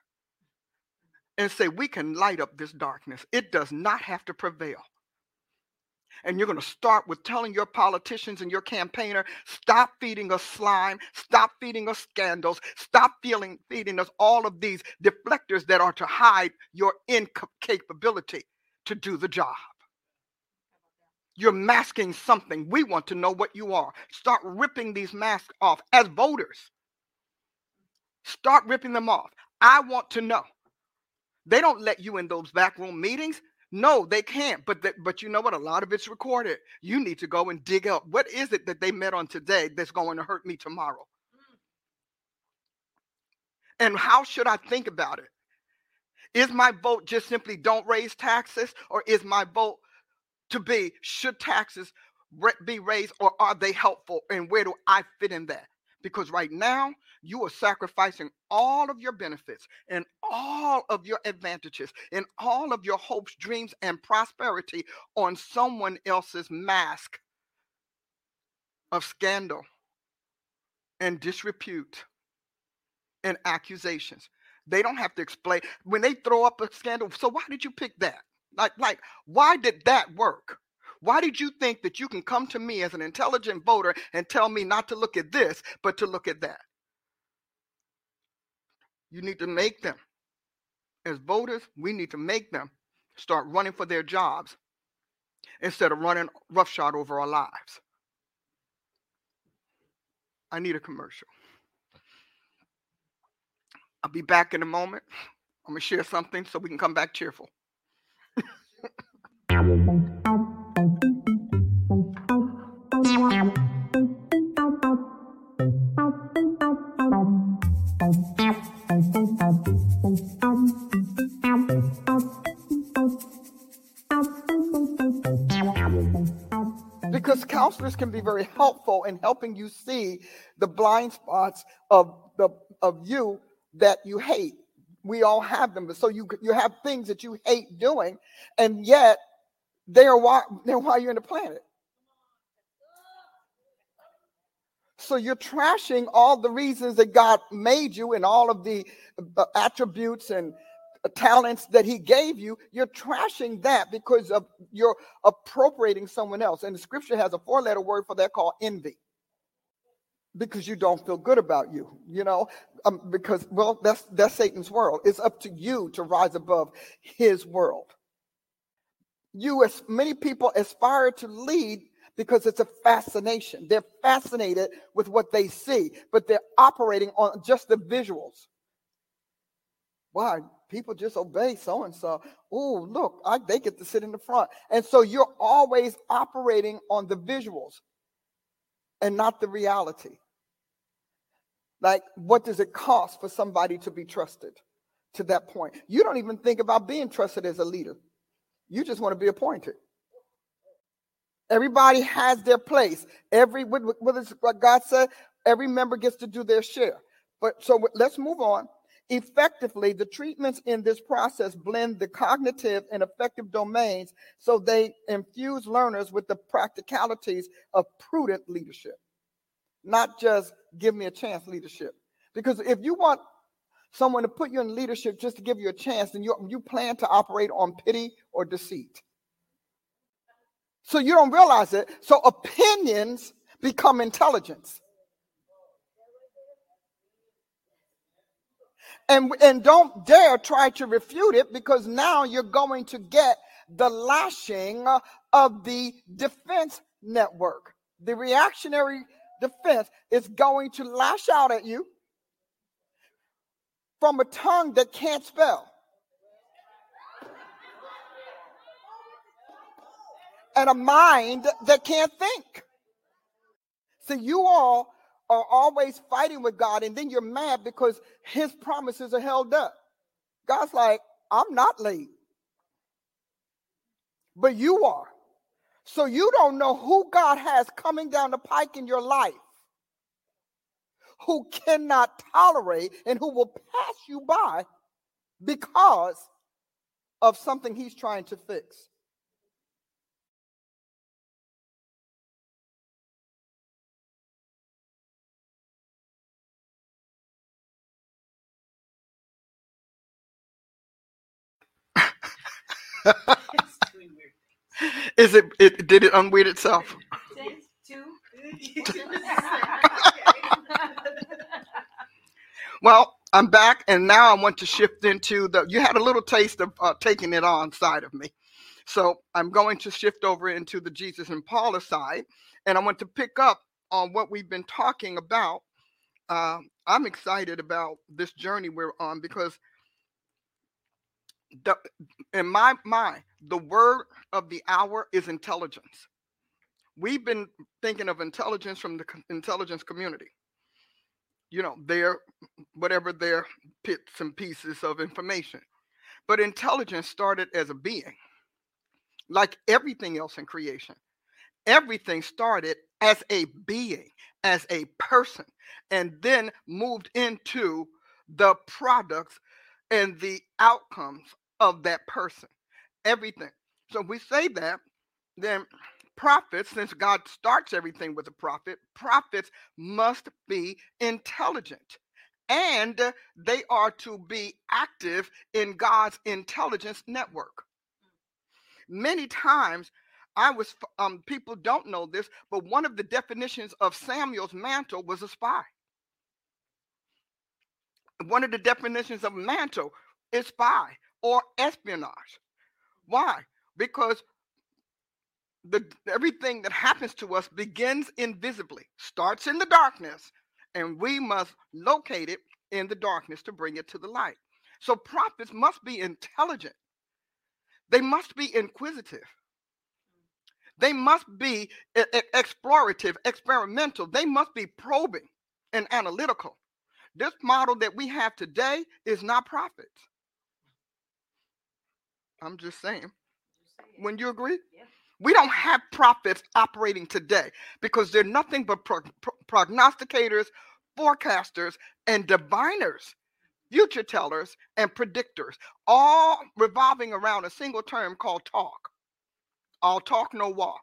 and say, We can light up this darkness. It does not have to prevail. And you're going to start with telling your politicians and your campaigner, stop feeding us slime, stop feeding us scandals, stop feeling, feeding us all of these deflectors that are to hide your incapability to do the job. You're masking something. We want to know what you are. Start ripping these masks off as voters. Start ripping them off. I want to know they don't let you in those backroom meetings. No, they can't. But the, but you know what? A lot of it's recorded. You need to go and dig up what is it that they met on today that's going to hurt me tomorrow. And how should I think about it? Is my vote just simply don't raise taxes, or is my vote to be should taxes be raised, or are they helpful, and where do I fit in that? Because right now, you are sacrificing all of your benefits and all of your advantages and all of your hopes, dreams, and prosperity on someone else's mask of scandal and disrepute and accusations. They don't have to explain when they throw up a scandal. So why did you pick that? Like, like, why did that work? Why did you think that you can come to me as an intelligent voter and tell me not to look at this, but to look at that? You need to make them. As voters, we need to make them start running for their jobs instead of running roughshod over our lives. I need a commercial. I'll be back in a moment. I'm going to share something so we can come back cheerful. counselors can be very helpful in helping you see the blind spots of the of you that you hate. We all have them, but so you you have things that you hate doing, and yet they are why they're why you're in the planet. So you're trashing all the reasons that God made you and all of the uh, attributes and talents that he gave you, you're trashing that because of you're appropriating someone else. And the scripture has a four letter word for that called envy. Because you don't feel good about you, you know, um, because well, that's that's Satan's world. It's up to you to rise above his world. You, as many people, aspire to lead because it's a fascination. They're fascinated with what they see, but they're operating on just the visuals. Why? People just obey so and so. Oh, look, I, they get to sit in the front. And so you're always operating on the visuals and not the reality. Like, what does it cost for somebody to be trusted to that point? You don't even think about being trusted as a leader, you just want to be appointed. Everybody has their place. Every what, what God said, every member gets to do their share. But so let's move on. Effectively, the treatments in this process blend the cognitive and affective domains so they infuse learners with the practicalities of prudent leadership, not just give me a chance leadership. Because if you want someone to put you in leadership just to give you a chance, then you, you plan to operate on pity or deceit. So you don't realize it. So opinions become intelligence. And, and don't dare try to refute it because now you're going to get the lashing of the defense network. The reactionary defense is going to lash out at you from a tongue that can't spell. And a mind that can't think. So you all are always fighting with God, and then you're mad because his promises are held up. God's like, I'm not late, but you are. So you don't know who God has coming down the pike in your life who cannot tolerate and who will pass you by because of something he's trying to fix. Is it, it did it unweird itself? well, I'm back, and now I want to shift into the. You had a little taste of uh, taking it on side of me, so I'm going to shift over into the Jesus and Paula side, and I want to pick up on what we've been talking about. Uh, I'm excited about this journey we're on because the, in my mind, the word of the hour is intelligence. We've been thinking of intelligence from the intelligence community. You know, their whatever their bits and pieces of information. But intelligence started as a being, like everything else in creation. Everything started as a being, as a person, and then moved into the products and the outcomes of that person. Everything. So we say that, then prophets, since God starts everything with a prophet, prophets must be intelligent. And they are to be active in God's intelligence network. Many times, I was, um, people don't know this, but one of the definitions of Samuel's mantle was a spy. one of the definitions of mantle is spy or espionage. Why? Because the everything that happens to us begins invisibly, starts in the darkness, and we must locate it in the darkness to bring it to the light. So prophets must be intelligent. They must be inquisitive. They must be explorative, experimental. They must be probing and analytical. This model that we have today is not prophets. I'm just saying. When you agree? Yeah. We don't have prophets operating today because they're nothing but pro- pro- prognosticators, forecasters, and diviners, future tellers, and predictors, all revolving around a single term called talk. All talk, no walk.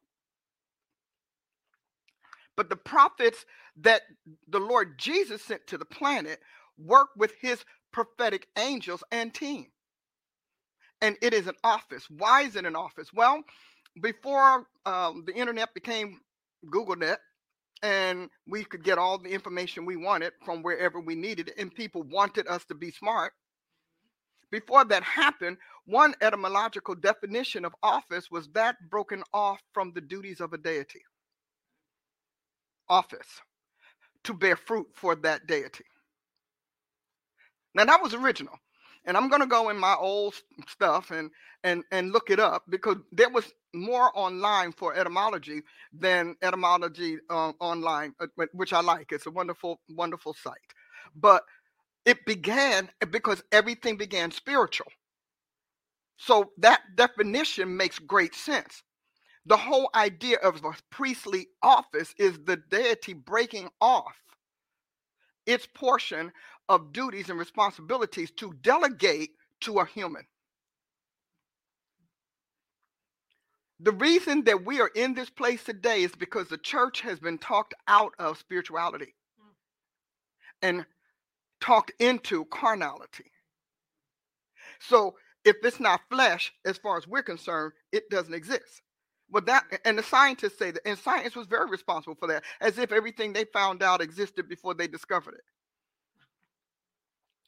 But the prophets that the Lord Jesus sent to the planet work with his prophetic angels and team. And it is an office. Why is it an office? Well, before um, the internet became GoogleNet, and we could get all the information we wanted from wherever we needed and people wanted us to be smart. Before that happened, one etymological definition of office was that broken off from the duties of a deity. Office, to bear fruit for that deity. Now, that was original and I'm going to go in my old stuff and and and look it up because there was more online for etymology than etymology uh, online, which I like. It's a wonderful, wonderful site. But it began because everything began spiritual. So that definition makes great sense. The whole idea of a priestly office is the deity breaking off its portion of duties and responsibilities to delegate to a human. The reason that we are in this place today is because the church has been talked out of spirituality and talked into carnality. So if it's not flesh, as far as we're concerned, it doesn't exist. Well, that and the scientists say that, and science was very responsible for that, as if everything they found out existed before they discovered it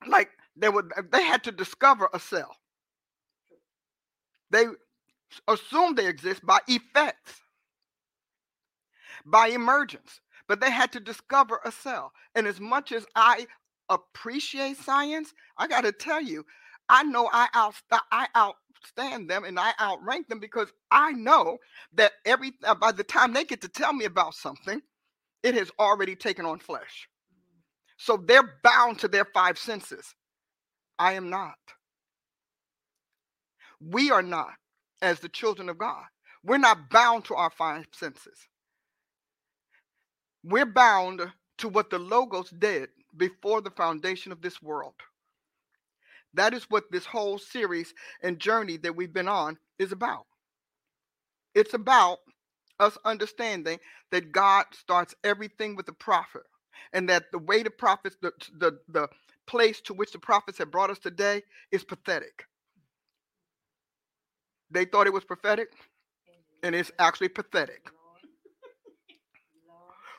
like they would they had to discover a cell. They assume they exist by effects, by emergence, but they had to discover a cell. And as much as I appreciate science, I got to tell you, I know I out I outstand them and I outrank them because I know that every uh, by the time they get to tell me about something, it has already taken on flesh. So they're bound to their five senses. I am not. We are not, as the children of God. We're not bound to our five senses. We're bound to what the Logos did before the foundation of this world. That is what this whole series and journey that we've been on is about. It's about us understanding that God starts everything with the prophet and that the way the prophets, the, the, the place to which the prophets have brought us today is pathetic. They thought it was prophetic, and it's actually pathetic.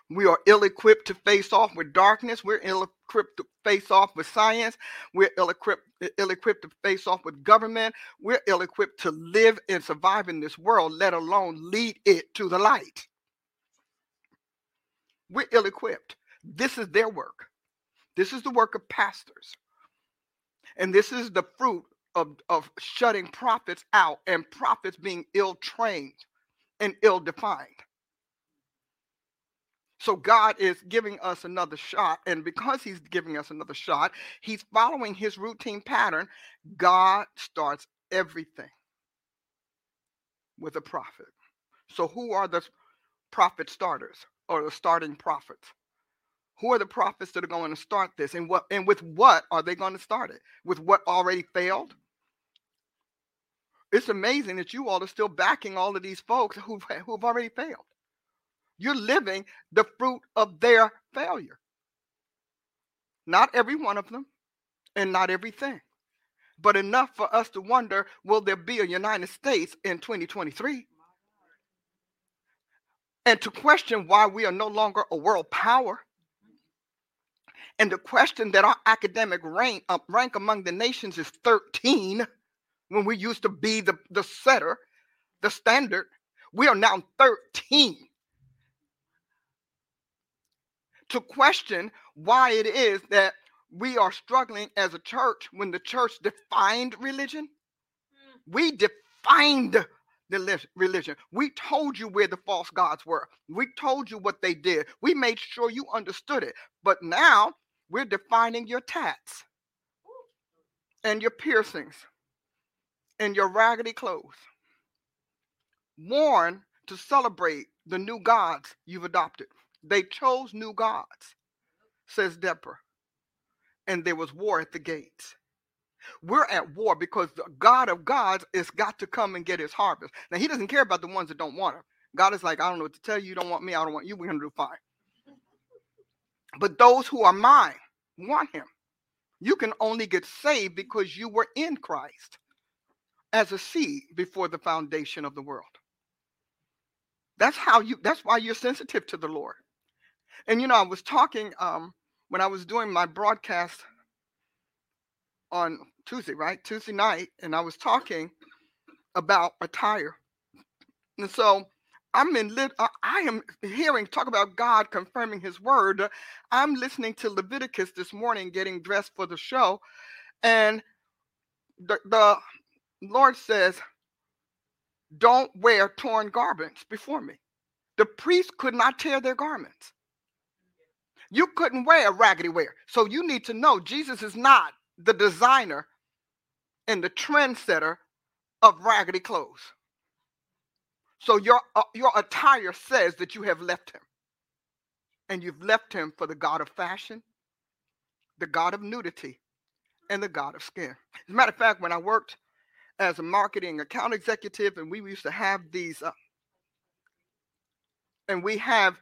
We are ill equipped to face off with darkness. We're ill equipped to face off with science. We're ill equipped to face off with government. We're ill equipped to live and survive in this world, let alone lead it to the light. We're ill equipped. This is their work. This is the work of pastors. And this is the fruit of, of shutting prophets out and prophets being ill trained and ill defined. So God is giving us another shot. And because He's giving us another shot, He's following His routine pattern. God starts everything with a prophet. So, who are the prophet starters or the starting prophets? Who are the prophets that are going to start this? And what and with what are they going to start it? With what already failed? It's amazing that you all are still backing all of these folks who've, who've already failed. You're living the fruit of their failure. Not every one of them, and not everything, but enough for us to wonder will there be a United States in 2023? And to question why we are no longer a world power And the question that our academic rank, uh, rank among the nations is 13, when we used to be the, the setter, the standard. We are now 13. To question why it is that we are struggling as a church when the church defined religion. We defined the religion. We told you where the false gods were. We told you what they did. We made sure you understood it. But now we're defining your tats and your piercings and your raggedy clothes. Warn to celebrate the new gods you've adopted. They chose new gods, says Deborah. And there was war at the gates. We're at war because the God of gods is got to come and get his harvest. Now, he doesn't care about the ones that don't want him. God is like, I don't know what to tell you. You don't want me. I don't want you. We're going to do fine. But those who are mine want him. You can only get saved because you were in Christ as a seed before the foundation of the world. That's how you that's why you're sensitive to the Lord. And you know, I was talking um when I was doing my broadcast on Tuesday, right? Tuesday night, and I was talking about attire. And so I'm in lit uh, I am hearing talk about God confirming his word. I'm listening to Leviticus this morning getting dressed for the show and the, the Lord says don't wear torn garments before me. The priests could not tear their garments. You couldn't wear raggedy wear. So you need to know Jesus is not the designer and the trendsetter of raggedy clothes. So your uh, your attire says that you have left him. And you've left him for the God of fashion, the God of nudity, and the God of skin. As a matter of fact, when I worked as a marketing account executive, and we used to have these, uh, and we have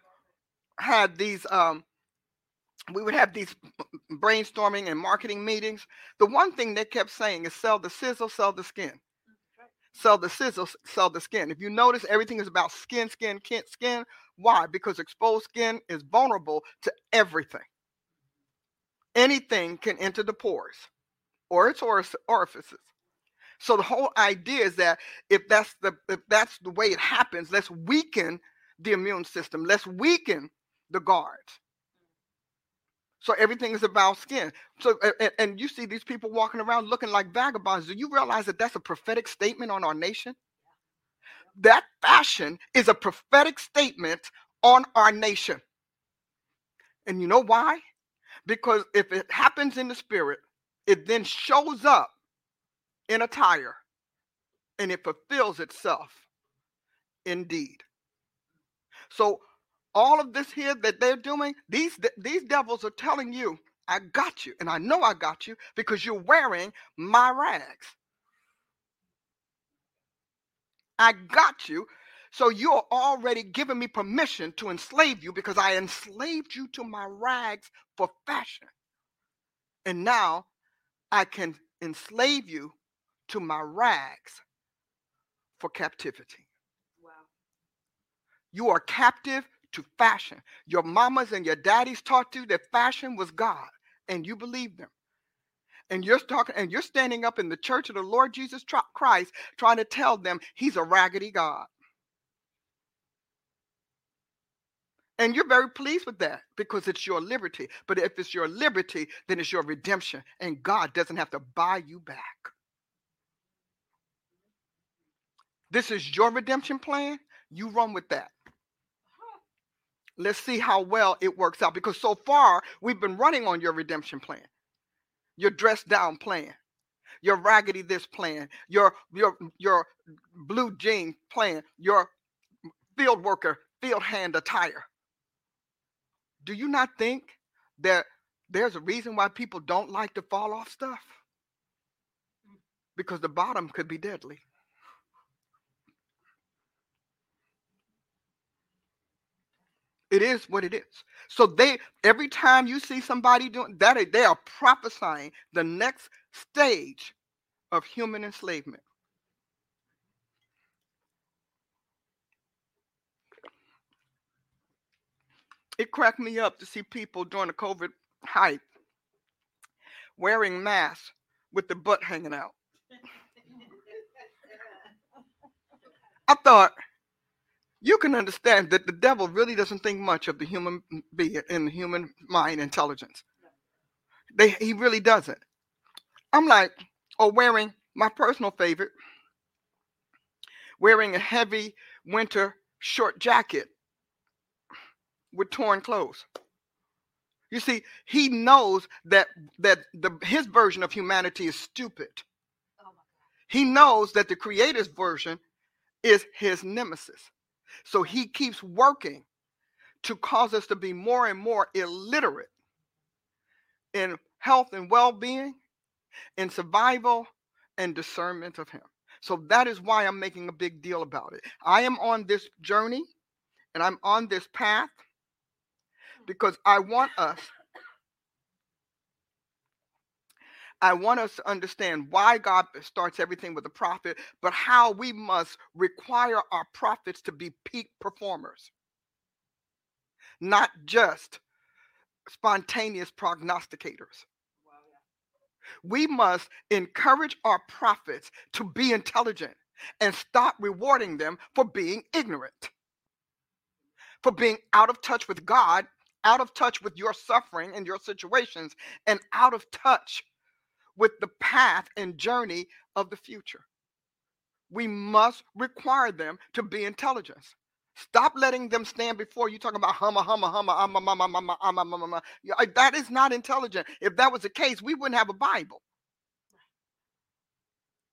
had these um, we would have these brainstorming and marketing meetings. The one thing they kept saying is sell the sizzle, sell the skin. Sell the sizzle, sell the skin. If you notice, everything is about skin, skin, skin, skin. Why? Because exposed skin is vulnerable to everything. Anything can enter the pores or its orifices. So the whole idea is that if that's the if that's the way it happens, let's weaken the immune system. Let's weaken the guards. So everything is about skin. So and, and, you see these people walking around looking like vagabonds. Do you realize that that's a prophetic statement on our nation? That fashion is a prophetic statement on our nation. And you know why? Because if it happens in the spirit, it then shows up in attire and it fulfills itself indeed. So all of this here that they're doing, these these devils are telling you, I got you, and I know I got you because you're wearing my rags. I got you. So you're already giving me permission to enslave you because I enslaved you to my rags for fashion. And now I can enslave you to my rags for captivity. Wow. You are captive to fashion. Your mamas and your daddies taught you that fashion was God, and you believe them. And you're talking, and you're standing up in the church of the Lord Jesus Christ, trying to tell them He's a raggedy God. And you're very pleased with that because it's your liberty. But if it's your liberty, then it's your redemption. And God doesn't have to buy you back. This is your redemption plan. You run with that. Let's see how well it works out because so far we've been running on your redemption plan, your dressed down plan, your raggedy this plan, your your your blue jean plan, your field worker field hand attire. Do you not think that there's a reason why people don't like to fall off stuff? Because the bottom could be deadly. It is what it is. So they every time you see somebody doing that, they are prophesying the next stage of human enslavement. It cracked me up to see people during the COVID hype wearing masks with the butt hanging out. I thought you can understand that the devil really doesn't think much of the human being in the human mind intelligence. They, he really doesn't. I'm like, or wearing my personal favorite, wearing a heavy winter short jacket with torn clothes. You see, he knows that that the his version of humanity is stupid. Oh he knows that the creator's version is his nemesis. So he keeps working to cause us to be more and more illiterate in health and well-being, in survival and discernment of him. So that is why I'm making a big deal about it. I am on this journey and I'm on this path hmm. because I want us I want us to understand why God starts everything with a prophet, but how we must require our prophets to be peak performers, not just spontaneous prognosticators. We must encourage our prophets to be intelligent and stop rewarding them for being ignorant, for being out of touch with God, out of touch with your suffering and your situations, and out of touch with the path and journey of the future. We must require them to be intelligent. Stop letting them stand before you talking about humma, humma, humma, humma, humma, humma, humma, humma, humma. That is not intelligent. If that was the case, we wouldn't have a Bible.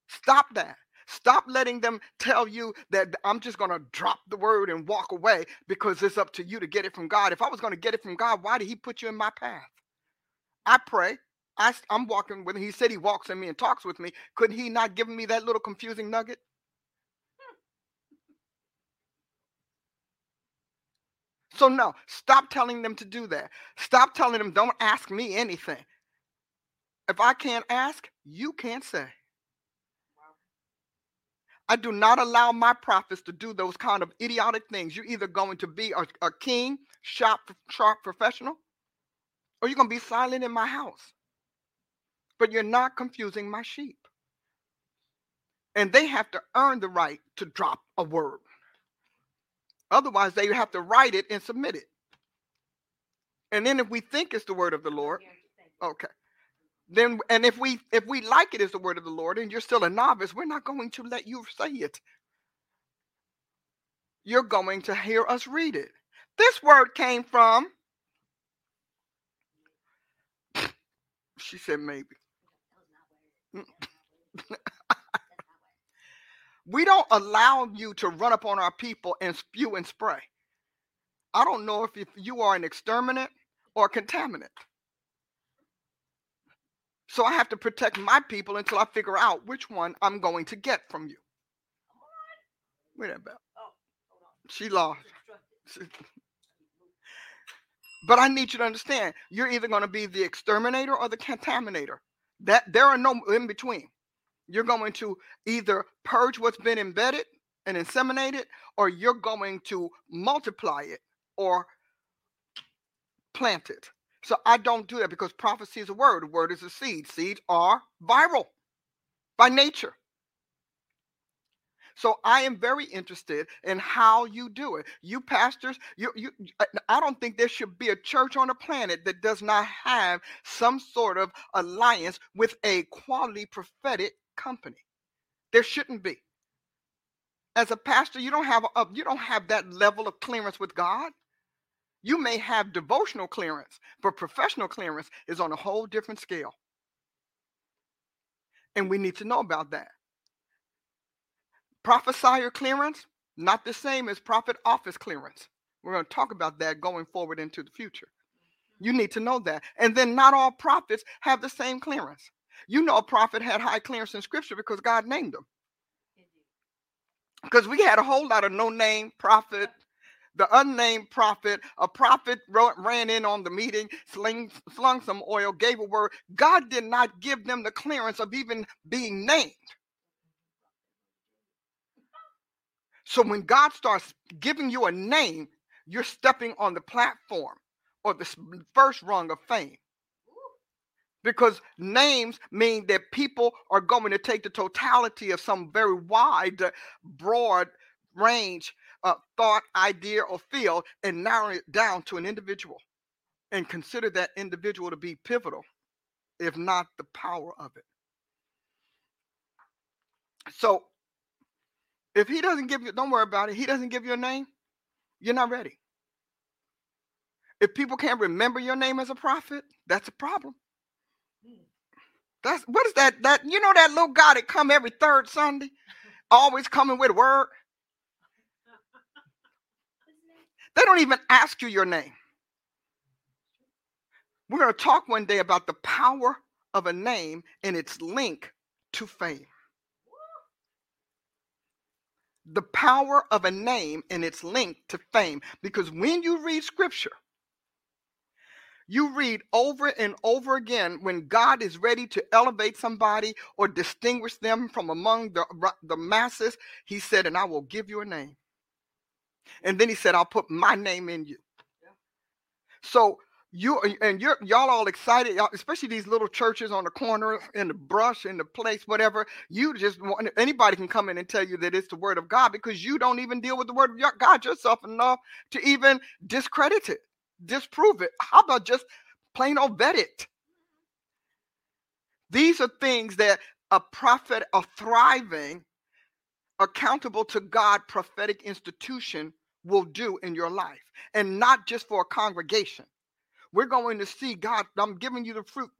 Stop that. Stop letting them tell you that I'm just going to drop the word and walk away because it's up to you to get it from God. If I was going to get it from God, why did He put you in my path? I pray. I, I'm walking with him. He said he walks in me and talks with me. Couldn't he not give me that little confusing nugget? So, no, stop telling them to do that. Stop telling them, don't ask me anything. If I can't ask, you can't say. I do not allow my prophets to do those kind of idiotic things. You're either going to be a, a king, sharp, sharp professional, or you're going to be silent in my house but you're not confusing my sheep. And they have to earn the right to drop a word. Otherwise, they have to write it and submit it. And then if we think it's the word of the Lord, okay. Then and if we if we like it as the word of the Lord and you're still a novice, we're not going to let you say it. You're going to hear us read it. This word came from she said maybe. we don't allow you to run up on our people and spew and spray. I don't know if, if you are an exterminate or a contaminant. So I have to protect my people until I figure out which one I'm going to get from you. Wait a minute. She lost. But I need you to understand you're either going to be the exterminator or the contaminator. That there are no in between. You're going to either purge what's been embedded and inseminated, or you're going to multiply it or plant it. So I don't do that because prophecy is a word. A word is a seed. Seeds are viral by nature. So I am very interested in how you do it. You pastors, you you uh, I don't think there should be a church on the planet that does not have some sort of alliance with a quality prophetic company. There shouldn't be. As a pastor, you don't have a, you don't have that level of clearance with God. You may have devotional clearance, but professional clearance is on a whole different scale. And we need to know about that. Prophesier clearance, not the same as prophet office clearance. We're going to talk about that going forward into the future. You need to know that. And then not all prophets have the same clearance. You know, a prophet had high clearance in scripture because God named them. Because we had a whole lot of no name prophet, the unnamed prophet, a prophet wrote, ran in on the meeting, sling, slung some oil, gave a word. God did not give them the clearance of even being named. So when God starts giving you a name, you're stepping on the platform or the first rung of fame. because names mean that people are going to take the totality of some very wide, broad range of thought, idea, or field and narrow it down to an individual and consider that individual to be pivotal, if not the power of it. So if he doesn't give you, don't worry about it. He doesn't give you a name, you're not ready. If people can't remember your name as a prophet, that's a problem. That's what is that? That you know that little guy that come every third Sunday, always coming with a word. They don't even ask you your name. We're going to talk one day about the power of a name and its link to fame. The power of a name and its link to fame. Because when you read scripture, you read over and over again when God is ready to elevate somebody or distinguish them from among the, the masses, he said, And I will give you a name. And then he said, I'll put my name in you. So you and you're y'all all excited, especially these little churches on the corner in the brush in the place, whatever. You just want anybody can come in and tell you that it's the word of God because you don't even deal with the word of God yourself enough to even discredit it, disprove it. How about just plain old vet it? These are things that a prophet, a thriving, accountable to God prophetic institution will do in your life, and not just for a congregation we're going to see God. I'm giving you the fruit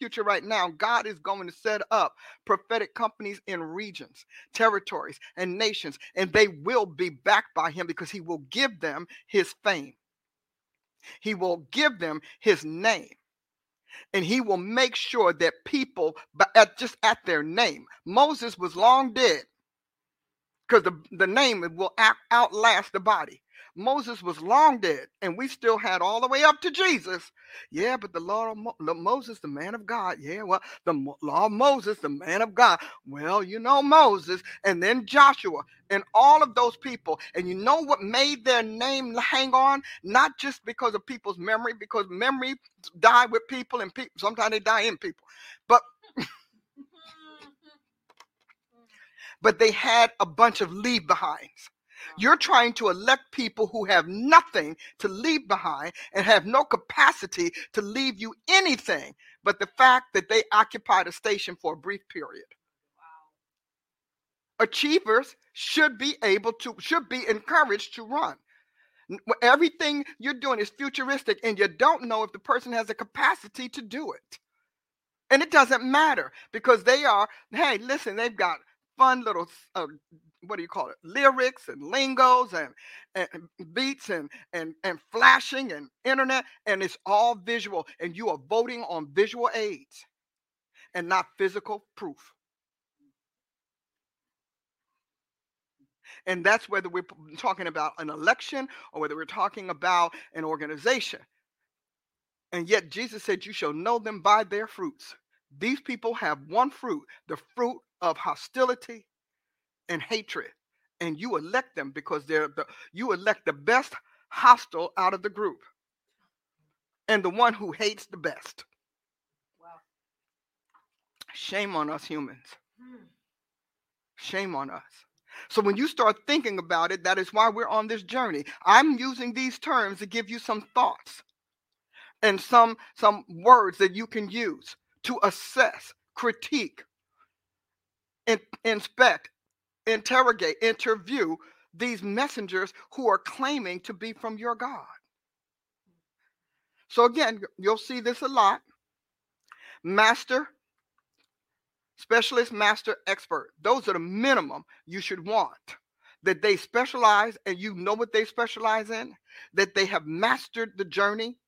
future right now. God is going to set up prophetic companies in regions, territories, and nations, and they will be backed by Him because He will give them His fame. He will give them His name. And he will make sure that people, but at just at their name, Moses was long dead because the, the name will outlast the body. Moses was long dead, and we still had all the way up to Jesus. Yeah, but the law of Mo- Moses, the man of God. Yeah, well, the law of Moses, the man of God. Well, you know Moses, and then Joshua, and all of those people. And you know what made their name hang on? Not just because of people's memory, because memory die with people, and people sometimes they die in people, but. but they had a bunch of leave behinds. You're trying to elect people who have nothing to leave behind and have no capacity to leave you anything but the fact that they occupied a station for a brief period. Wow. Achievers should be able to, should be encouraged to run. Everything you're doing is futuristic, and you don't know if the person has the capacity to do it. And it doesn't matter because they are, hey, listen, they've got fun little uh, what do you call it lyrics and lingos and, and beats and, and and flashing and internet and it's all visual and you are voting on visual aids and not physical proof. And that's whether we're talking about an election or whether we're talking about an organization. And yet jesus said you shall know them by their fruits. These people have one fruit the fruit of hostility and hatred and you elect them because they're the you elect the best hostile out of the group and the one who hates the best wow. shame on us humans hmm. shame on us so when you start thinking about it that is why we're on this journey i'm using these terms to give you some thoughts and some some words that you can use to assess critique in, inspect interrogate, interview these messengers who are claiming to be from your God. So, again, you'll see this a lot. Master, specialist, master, expert. Those are the minimum you should want. That they specialize and you know what they specialize in, that they have mastered the journey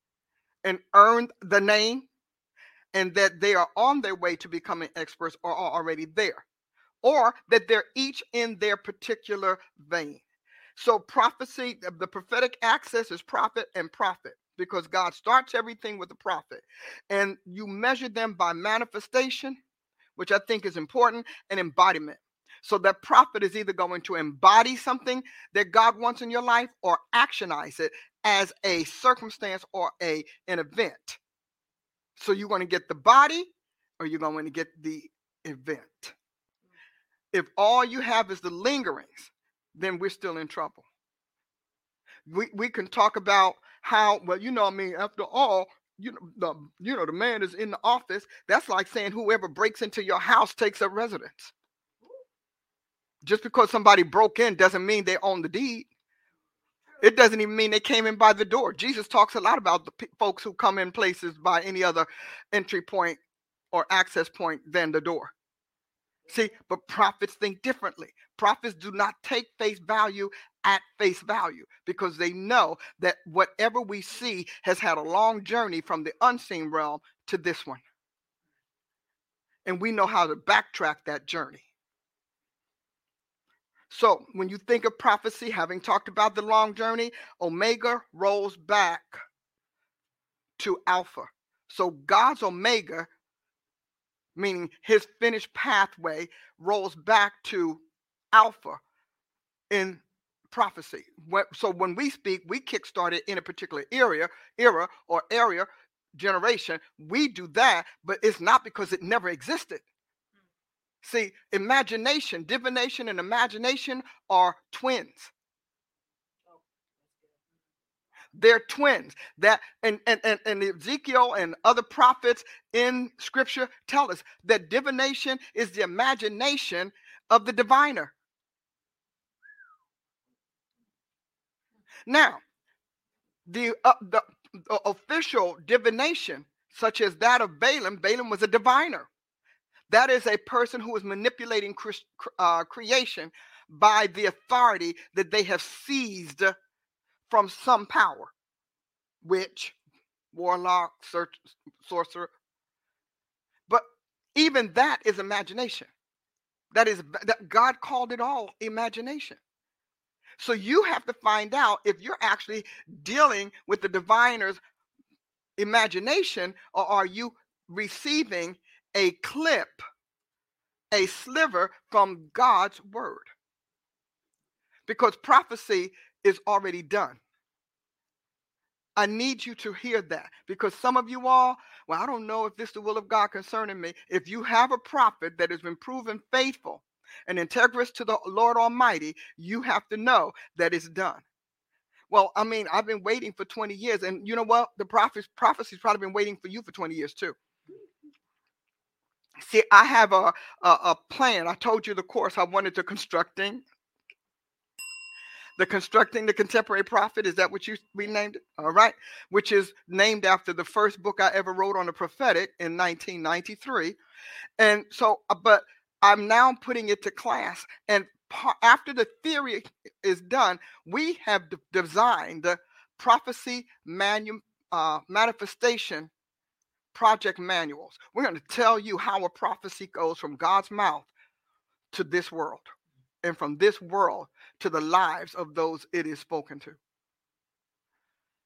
and earned the name, and that they are on their way to becoming experts or are already there or that they're each in their particular vein. So, prophecy, the prophetic access is prophet and prophet because God starts everything with a prophet. And you measure them by manifestation, which I think is important, and embodiment. So, that prophet is either going to embody something that God wants in your life or actionize it as a circumstance or a an event. So, you're going to get the body or you're going to get the event. If all you have is the lingerings, then we're still in trouble. We, we can talk about how, well, you know, I mean, after all, you know, the, you know, the man is in the office. That's like saying whoever breaks into your house takes up residence. Just because somebody broke in doesn't mean they own the deed. It doesn't even mean they came in by the door. Jesus talks a lot about the p- folks who come in places by any other entry point or access point than the door. See, but prophets think differently. Prophets do not take face value at face value because they know that whatever we see has had a long journey from the unseen realm to this one. And we know how to backtrack that journey. So when you think of prophecy, having talked about the long journey, Omega rolls back to Alpha. So God's Omega, meaning his finished pathway, rolls back to Alpha in prophecy. So when we speak, we kick-started in a particular area, era or area generation. We do that, but it's not because it never existed. Hmm. See, imagination, divination, and imagination are twins. They're twins. That and, and, and, and Ezekiel and other prophets in scripture tell us that divination is the imagination of the diviner. Now, the, uh, the, the official divination, such as that of Balaam, Balaam was a diviner. That is a person who is manipulating uh, creation by the authority that they have seized from some power, witch, warlock, sorcerer. But even that is imagination. That is that God called it all imagination. So you have to find out if you're actually dealing with the diviner's imagination or are you receiving a clip, a sliver from God's word. Because prophecy is already done. I need you to hear that because some of you all, well, I don't know if this is the will of God concerning me. If you have a prophet that has been proven faithful and integrous to the Lord Almighty, you have to know that it's done. Well, I mean, I've been waiting for 20 years, and you know what? The prophet's prophecy's probably been waiting for you for 20 years too. See, I have a, a, a plan. I told you the course I wanted to constructing. The constructing the contemporary prophet is that what you renamed it? All right, which is named after the first book I ever wrote on the prophetic in 1993. And so, uh, but I'm now putting it to class, and after the theory is done, we have d- designed the prophecy manu- uh, manifestation project manuals. We're going to tell you how a prophecy goes from God's mouth to this world and from this world to the lives of those it is spoken to.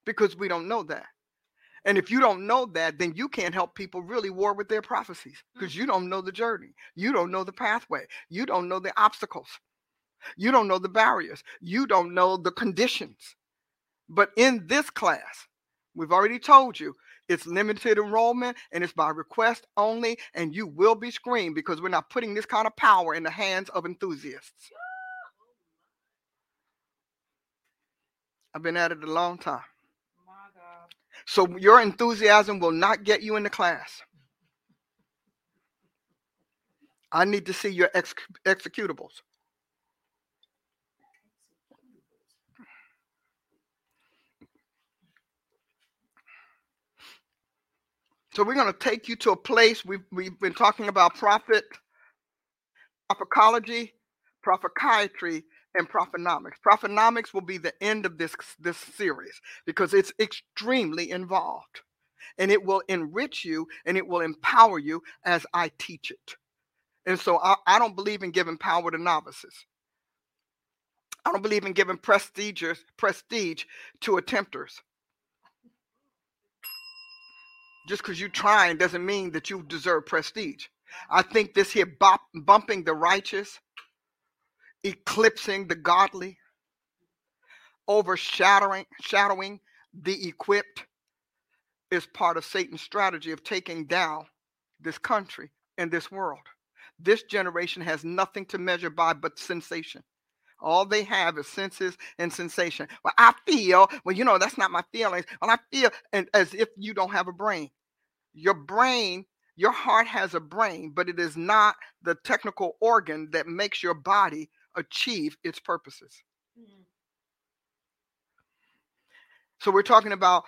Because we don't know that. And if you don't know that, then you can't help people really war with their prophecies because mm. you don't know the journey. You don't know the pathway. You don't know the obstacles. You don't know the barriers. You don't know the conditions. But in this class, we've already told you it's limited enrollment and it's by request only, and you will be screened because we're not putting this kind of power in the hands of enthusiasts. I've been at it a long time. So your enthusiasm will not get you in the class. I need to see your ex- executables. So we're going to take you to a place we've, we've been talking about prophet, prophecology, prophechiatry, and prophenomics. Prophenomics will be the end of this, this series because it's extremely involved. And it will enrich you and it will empower you as I teach it. And so I, I don't believe in giving power to novices. I don't believe in giving prestige prestige to attempters just because you're trying doesn't mean that you deserve prestige. I think this here bop, bumping the righteous, eclipsing the godly, overshadowing shadowing the equipped is part of Satan's strategy of taking down this country, and this world. This generation has nothing to measure by but sensation. All they have is senses and sensation. Well, I feel, well, you know, that's not my feelings. Well, I feel and as if you don't have a brain. Your brain, your heart has a brain, but it is not the technical organ that makes your body achieve its purposes. Mm-hmm. So we're talking about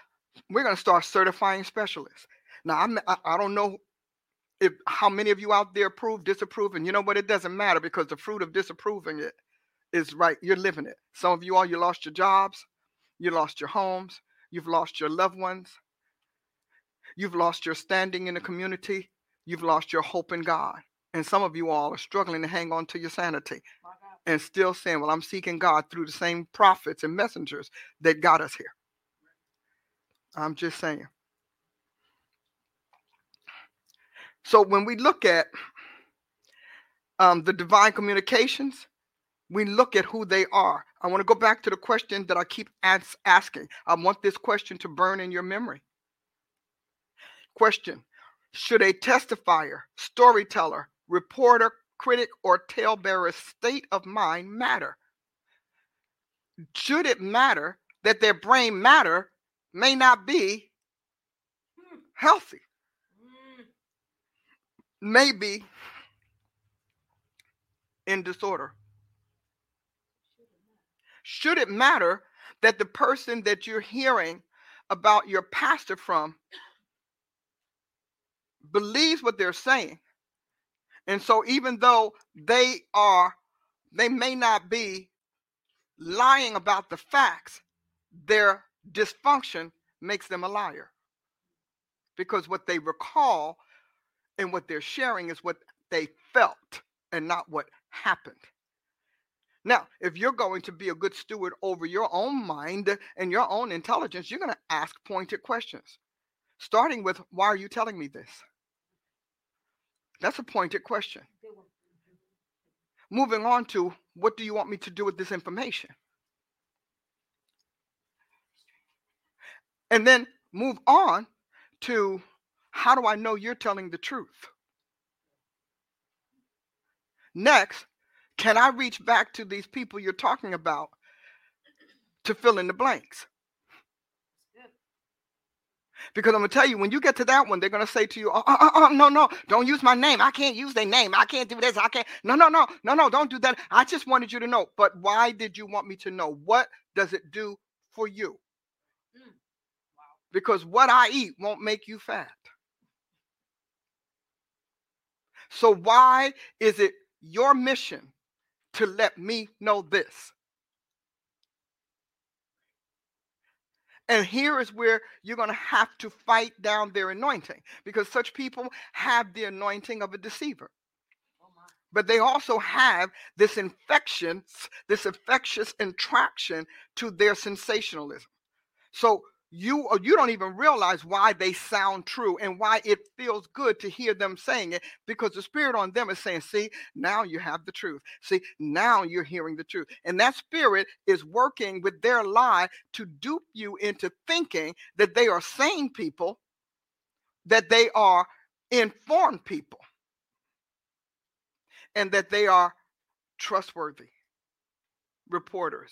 we're going to start certifying specialists. Now I'm I, I don't know if how many of you out there approve, disapprove, and you know what? It doesn't matter because the fruit of disapproving it is right. You're living it. Some of you all you lost your jobs, you lost your homes, you've lost your loved ones, you've lost your standing in the community, you've lost your hope in God. And some of you all are struggling to hang on to your sanity and still saying, Well, I'm seeking God through the same prophets and messengers that got us here. I'm just saying. So when we look at um, the divine communications, we look at who they are. I want to go back to the question that I keep as- asking. I want this question to burn in your memory. Question Should a testifier, storyteller, reporter, critic, or talebearer's state of mind matter? Should it matter that their brain matter may not be healthy? Maybe in disorder. Should it matter that the person that you're hearing about your pastor from believes what they're saying? And so, even though they are, they may not be lying about the facts, their dysfunction makes them a liar. Because what they recall and what they're sharing is what they felt and not what happened. Now, if you're going to be a good steward over your own mind and your own intelligence, you're going to ask pointed questions, starting with, Why are you telling me this? That's a pointed question. Moving on to, What do you want me to do with this information? And then move on to, How do I know you're telling the truth? Next, can I reach back to these people you're talking about to fill in the blanks? Because I'm gonna tell you, when you get to that one, they're gonna say to you, oh, oh, oh, no, no, don't use my name. I can't use their name. I can't do this. I can't. No, no, no, no, no, don't do that. I just wanted you to know. But why did you want me to know? What does it do for you? Mm. Because what I eat won't make you fat. So why is it your mission to let me know this. And here is where you're going to have to fight down their anointing because such people have the anointing of a deceiver. But they also have this infection, this infectious attraction to their sensationalism. So you uh, you don't even realize why they sound true and why it feels good to hear them saying it because the spirit on them is saying see now you have the truth. See now you're hearing the truth. And that spirit is working with their lie to dupe you into thinking that they are sane people that they are informed people and that they are trustworthy reporters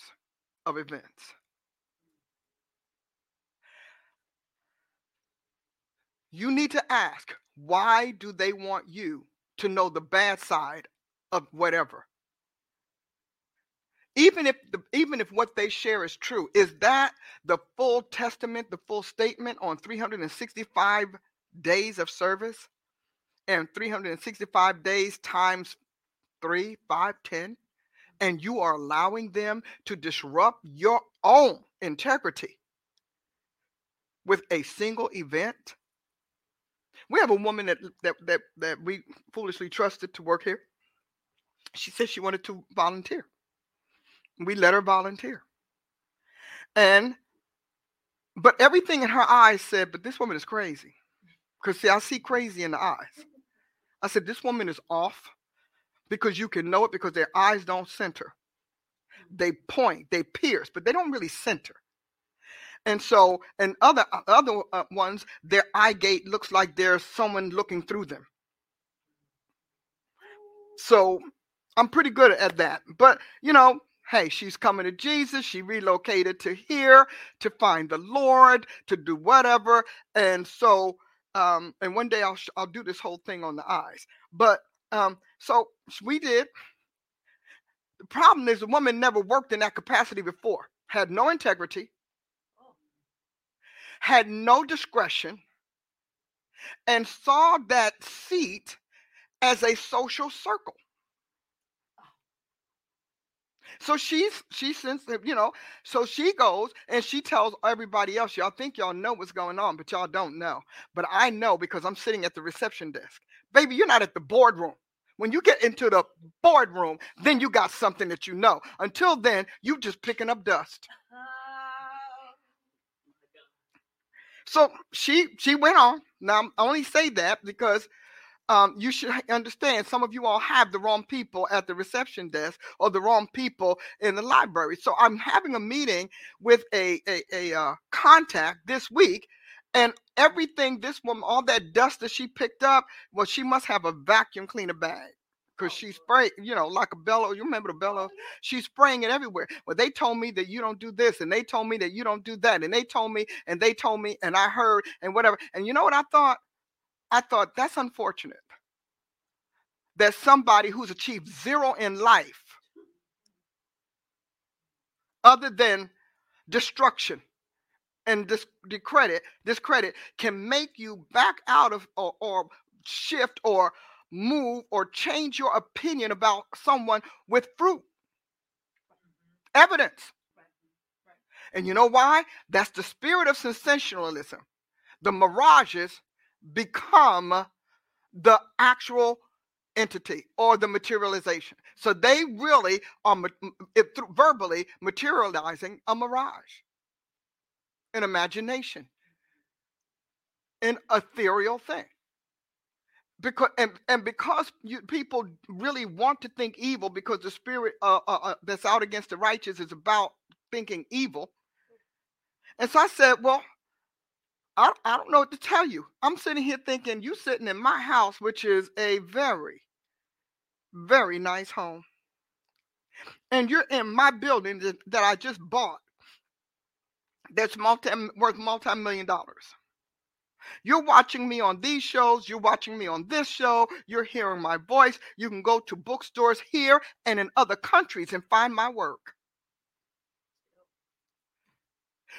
of events you need to ask why do they want you to know the bad side of whatever? Even if the, even if what they share is true is that the full testament the full statement on 365 days of service? And 365 days times three five ten? And you are allowing them to disrupt your own integrity with a single event we have a woman that that that that we foolishly trusted to work here. She said she wanted to volunteer. We let her volunteer. And but everything in her eyes said, but this woman is crazy. Because see, I see crazy in the eyes. I said, this woman is off because you can know it because their eyes don't center. They point, they pierce, but they don't really center. And so, and other uh, other uh, ones, their eye gate looks like there's someone looking through them. So, I'm pretty good at that. But you know, hey, she's coming to Jesus. She relocated to here to find the Lord, to do whatever. And so, um, and one day I'll I'll do this whole thing on the eyes. But um, so we did. The problem is the woman never worked in that capacity before, had no integrity, had no discretion, and saw that seat as a social circle. So she's she since you know, so she goes and she tells everybody else, y'all think y'all know what's going on, but y'all don't know. But I know because I'm sitting at the reception desk. Baby, you're not at the boardroom. When you get into the boardroom, then you got something that you know. Until then, you just picking up dust. So she she went on. Now I only say that because um, you should understand some of you all have the wrong people at the reception desk or the wrong people in the library. So I'm having a meeting with a a, a uh, contact this week, and everything this woman, all that dust that she picked up, well, she must have a vacuum cleaner bag because oh, she sprayed, you know, like a bellow. You remember the bellow? She's spraying it everywhere. Well, they told me that you don't do this, and they told me that you don't do that, and they told me, and they told me, and I heard, and whatever. And you know what I thought? I thought that's unfortunate that somebody who's achieved zero in life, other than destruction and dis- discredit, discredit, can make you back out of or, or shift or move or change your opinion about someone with fruit, evidence. And you know why? That's the spirit of sensationalism. The mirages become the actual entity or the materialization. So they really are it, verbally materializing a mirage, an imagination, an ethereal thing. Because and, and because you, people really want to think evil because the spirit uh, uh, uh, that's out against the righteous is about thinking evil. And so I said, well, I, I don't know what to tell you. I'm sitting here thinking you sitting in my house, which is a very, very nice home. And you're in my building that, that I just bought that's multi worth multi-million dollars. You're watching me on these shows, you're watching me on this show, you're hearing my voice. You can go to bookstores here and in other countries and find my work.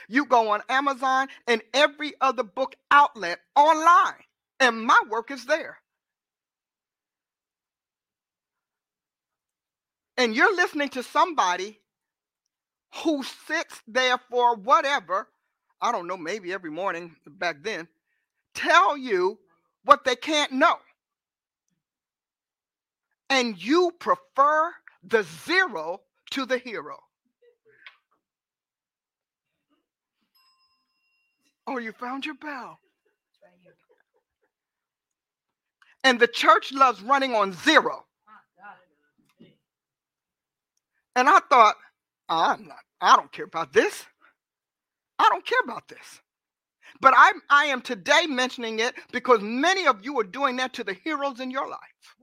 You go on Amazon and every other book outlet online, and my work is there. And you're listening to somebody who sits there for whatever, I don't know, maybe every morning back then, tell you what they can't know. And you prefer the zero to the hero. Oh, you found your bell. And the church loves running on zero. And I thought, ah, I'm not, I don't care about this. I don't care about this. But I'm I am today mentioning it because many of you are doing that to the heroes in your life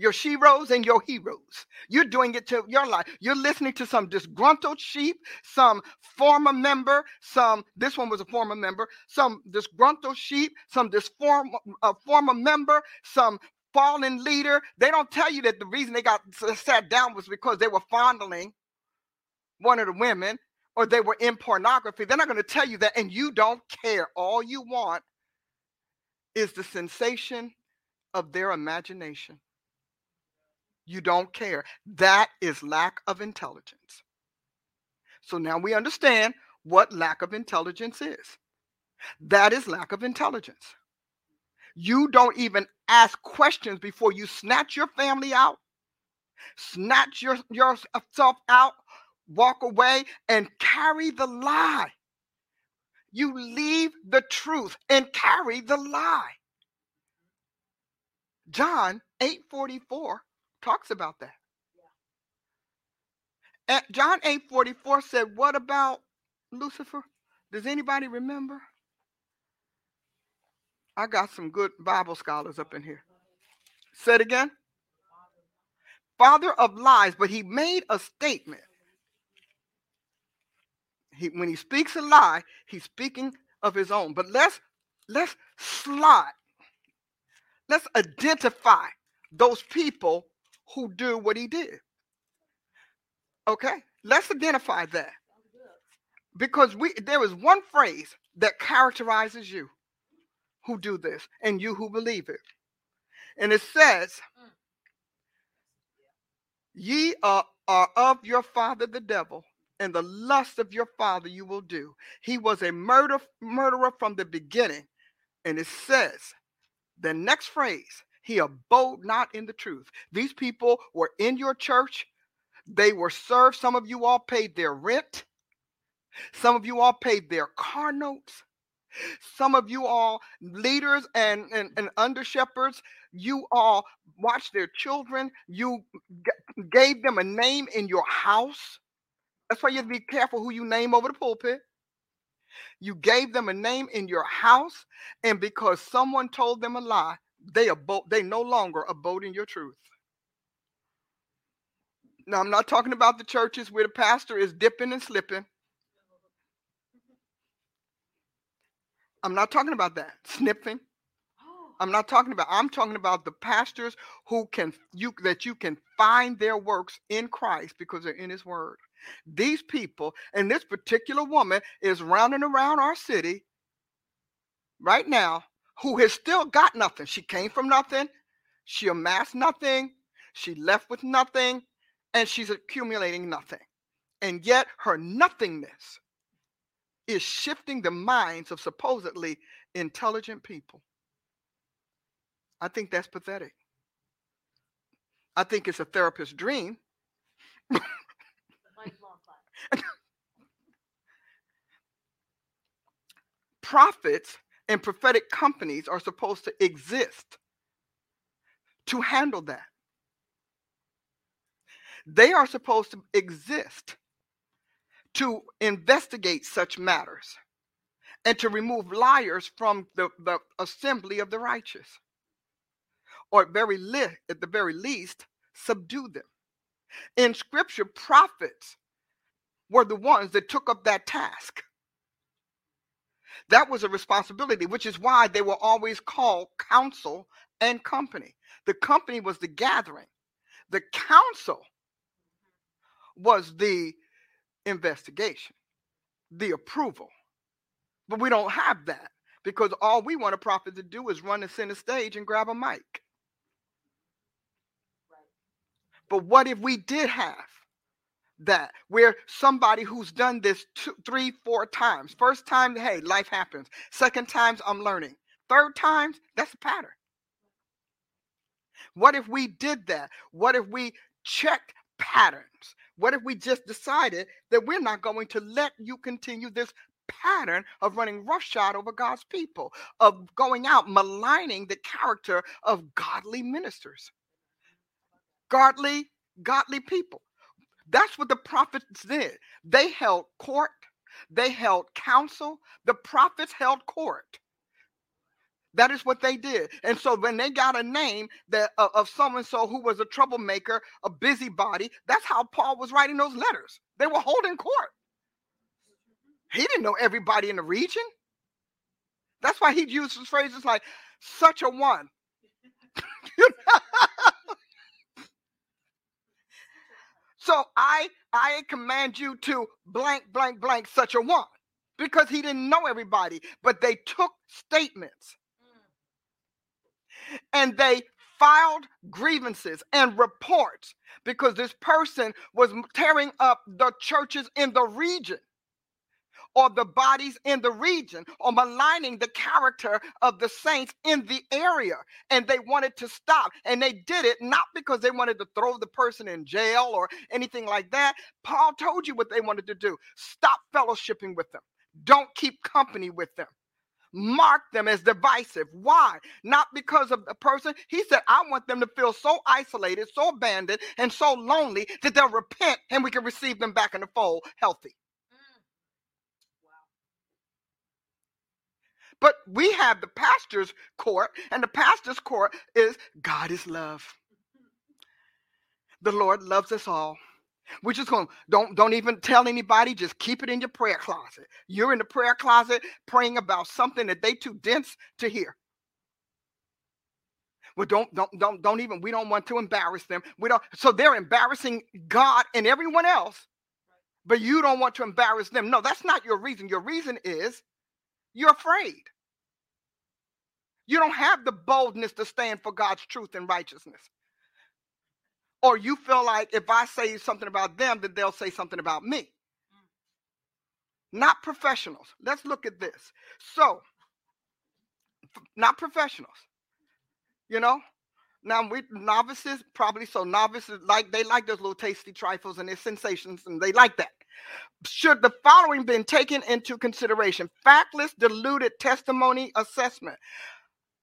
your sheroes and your heroes. You're doing it to your life. You're listening to some disgruntled sheep, some former member, some, this one was a former member, some disgruntled sheep, some this form, a former member, some fallen leader. They don't tell you that the reason they got sat down was because they were fondling one of the women or they were in pornography. They're not going to tell you that, and you don't care. All you want is the sensation of their imagination. You don't care. That is lack of intelligence. So now we understand what lack of intelligence is. That is lack of intelligence. You don't even ask questions before you snatch your family out, snatch your, yourself out, walk away, and carry the lie. You leave the truth and carry the lie. John 8:44 talks about that. Yeah. And John 8 44 said, What about Lucifer? Does anybody remember? I got some good Bible scholars up in here. Say it again. Father of lies, but he made a statement. He, when he speaks a lie, he's speaking of his own. But let's let's slot. Let's identify those people who do what he did. Okay? Let's identify that. Because we there is one phrase that characterizes you who do this and you who believe it. And it says, mm. Ye are, are of your father the devil, and the lust of your father you will do. He was a murder, murderer from the beginning. And it says, the next phrase, he abode not in the truth. These people were in your church. They were served. Some of you all paid their rent. Some of you all paid their car notes. Some of you all leaders and, and, and under shepherds, you all watched their children. You g- gave them a name in your house. That's why you have to be careful who you name over the pulpit. You gave them a name in your house, and because someone told them a lie, they abode, they no longer abode in your truth. Now, I'm not talking about the churches where the pastor is dipping and slipping. I'm not talking about that. Sniffing. Oh. I'm not talking about. I'm talking about the pastors who can you that you can find their works in Christ because they're in His Word. These people and this particular woman is rounding around our city right now who has still got nothing. She came from nothing. She amassed nothing. She left with nothing, and she's accumulating nothing. And yet her nothingness is shifting the minds of supposedly intelligent people. I think that's pathetic. I think it's a therapist's dream. Prophets and prophetic companies are supposed to exist to handle that. They are supposed to exist to investigate such matters and to remove liars from the, the assembly of the righteous or at very li- at the very least subdue them in scripture prophets were the ones that took up that task that was a responsibility which is why they were always called council and company the company was the gathering the council was the investigation, the approval. But we don't have that because all we want a prophet to do is run the center stage and grab a mic. But what if we did have that where somebody who's done this two, three, four times? First time, hey, life happens. Second times, I'm learning. Third times, that's a pattern. What if we did that? What if we checked patterns? What if we just decided that we're not going to let you continue this pattern of running roughshod over God's people, of going out maligning the character of godly ministers, godly, godly people? That's what the prophets did. They held court, they held counsel, the prophets held court. That is what they did. And so when they got a name that uh, of someone so who was a troublemaker, a busybody, that's how Paul was writing those letters. They were holding court. He didn't know everybody in the region. That's why he used phrases like such a one. so I I command you to blank blank blank such a one because he didn't know everybody, but they took statements. Mm. And they filed grievances and reports because this person was tearing up the churches in the region or the bodies in the region or maligning the character of the saints in the area. And they wanted to stop. And they did it not because they wanted to throw the person in jail or anything like that. Paul told you what they wanted to do stop fellowshipping with them, don't keep company with them mark them as divisive. Why? Not because of the person. He said, I want them to feel so isolated, so abandoned, and so lonely that they'll repent and we can receive them back in the fold healthy. But we have the pastor's court, and the pastor's court is God is love. The Lord loves us all. We're just going to don't don't even tell anybody, just keep it in your prayer closet. You're in the prayer closet praying about something that they too dense to hear. Well, don't don't don't don't even we don't want to embarrass them. We don't so they're embarrassing God and everyone else, but you don't want to embarrass them. No, that's not your reason. Your reason is you're afraid. You don't have the boldness to stand for God's truth and righteousness. Or you feel like if I say something about them, that they'll say something about me. Mm. Not professionals. Let's look at this. So, not professionals. You know, now we novices probably so novices like they like those little tasty trifles and their sensations, and they like that. Should the following been taken into consideration? Factless, diluted testimony assessment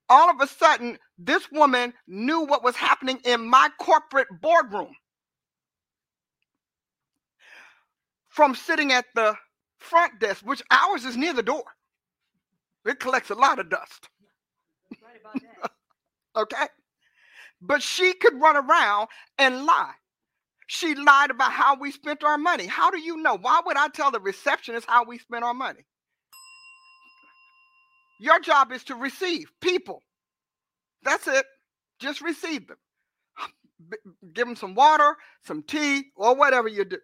all of a sudden, this woman knew what was happening in my corporate boardroom from sitting at the front desk, which ours is near the door. It collects a lot of dust. Right okay? But she could run around and lie. She lied about how we spent our money. How do you know? Why would I tell the receptionist how we spent our money? Your job is to receive people. That's it. Just receive them. Give them some water, some tea, or whatever you do.